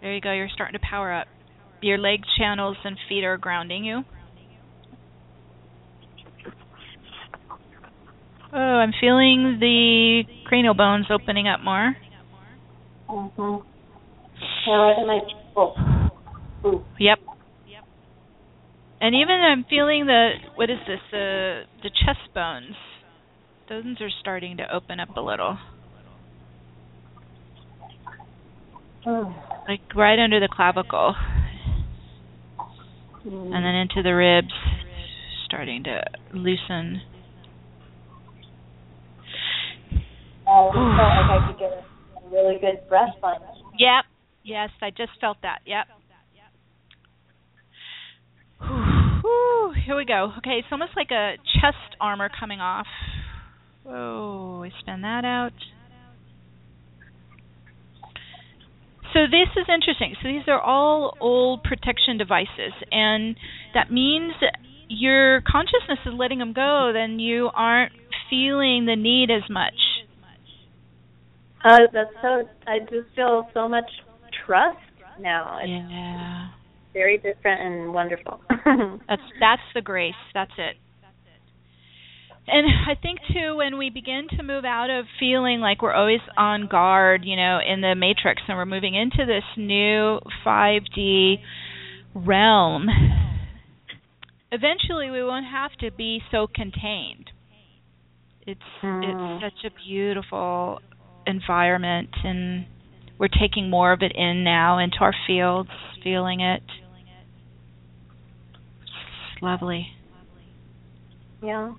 There you go. You're starting to power up. Your leg channels and feet are grounding you. Oh, I'm feeling the cranial bones opening up more. Mhm. Yeah, in my oh. Yep. And even I'm feeling the what is this? The the chest bones. Those are starting to open up a little. Oh. Like right under the clavicle. Mm. And then into the ribs starting to loosen. Oh, I felt like I could get a really good breath on it. Yep. Yes, I just felt that. Yep. Whew. Here we go. Okay, it's almost like a chest armor coming off. Whoa, we spin that out. So this is interesting. So these are all old protection devices, and that means your consciousness is letting them go. Then you aren't feeling the need as much. Uh, that's so. I just feel so much trust now. It's, Yeah. very different and wonderful. that's that's the grace. That's it. And I think too, when we begin to move out of feeling like we're always on guard, you know, in the matrix, and we're moving into this new 5D realm, eventually we won't have to be so contained. It's mm. it's such a beautiful environment, and we're taking more of it in now into our fields, feeling it. It's lovely. Yeah.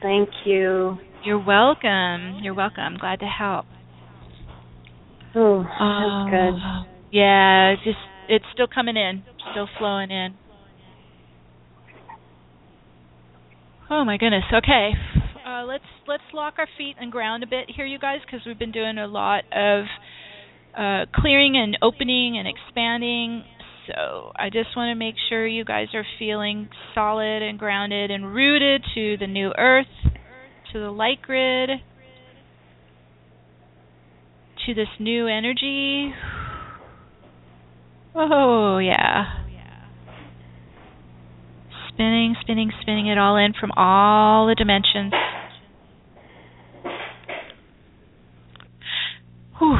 Thank you. You're welcome. You're welcome. Glad to help. Oh, that's um, good. Oh, yeah, just it's still coming in, still flowing in. Oh my goodness. Okay, uh, let's let's lock our feet and ground a bit here, you guys, because we've been doing a lot of uh, clearing and opening and expanding. So I just want to make sure you guys are feeling solid and grounded and rooted to the new earth, to the light grid, to this new energy. Oh, yeah. Spinning, spinning, spinning it all in from all the dimensions. Whew.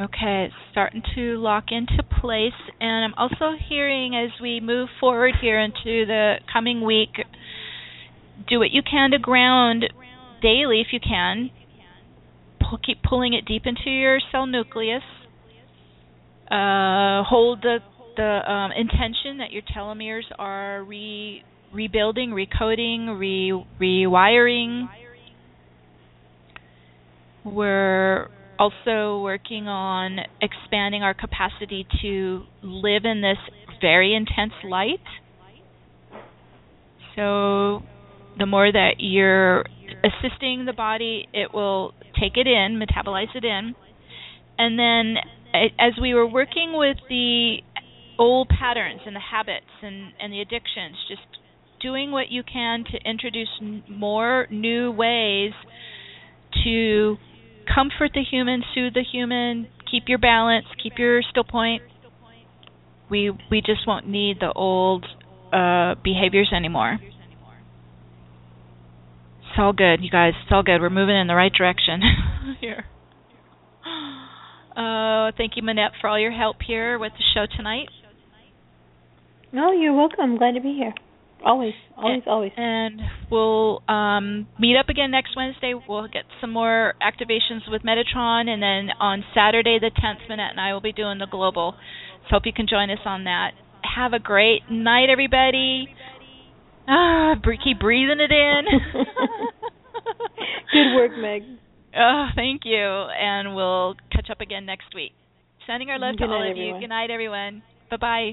Okay, it's starting to lock into place. And I'm also hearing as we move forward here into the coming week, do what you can to ground daily if you can. Pull, keep pulling it deep into your cell nucleus. Uh, hold the the um, intention that your telomeres are re, rebuilding, recoding, re, rewiring. We're also working on expanding our capacity to live in this very intense light. So, the more that you're assisting the body, it will take it in, metabolize it in. And then, as we were working with the old patterns and the habits and, and the addictions, just doing what you can to introduce more new ways to comfort the human, soothe the human, keep your balance, keep your still point. We we just won't need the old uh, behaviors anymore. It's all good, you guys. It's all good. We're moving in the right direction here. Uh, thank you, Manette, for all your help here with the show tonight. No, you're welcome. I'm glad to be here. Always, always, always. And we'll um, meet up again next Wednesday. We'll get some more activations with Metatron, and then on Saturday the 10th, Manette and I will be doing the global. So hope you can join us on that. Have a great night, everybody. Ah, keep breathing it in. Good work, Meg. Oh, thank you. And we'll catch up again next week. Sending our love Good to all night, of you. everyone. Good night, everyone. Bye bye.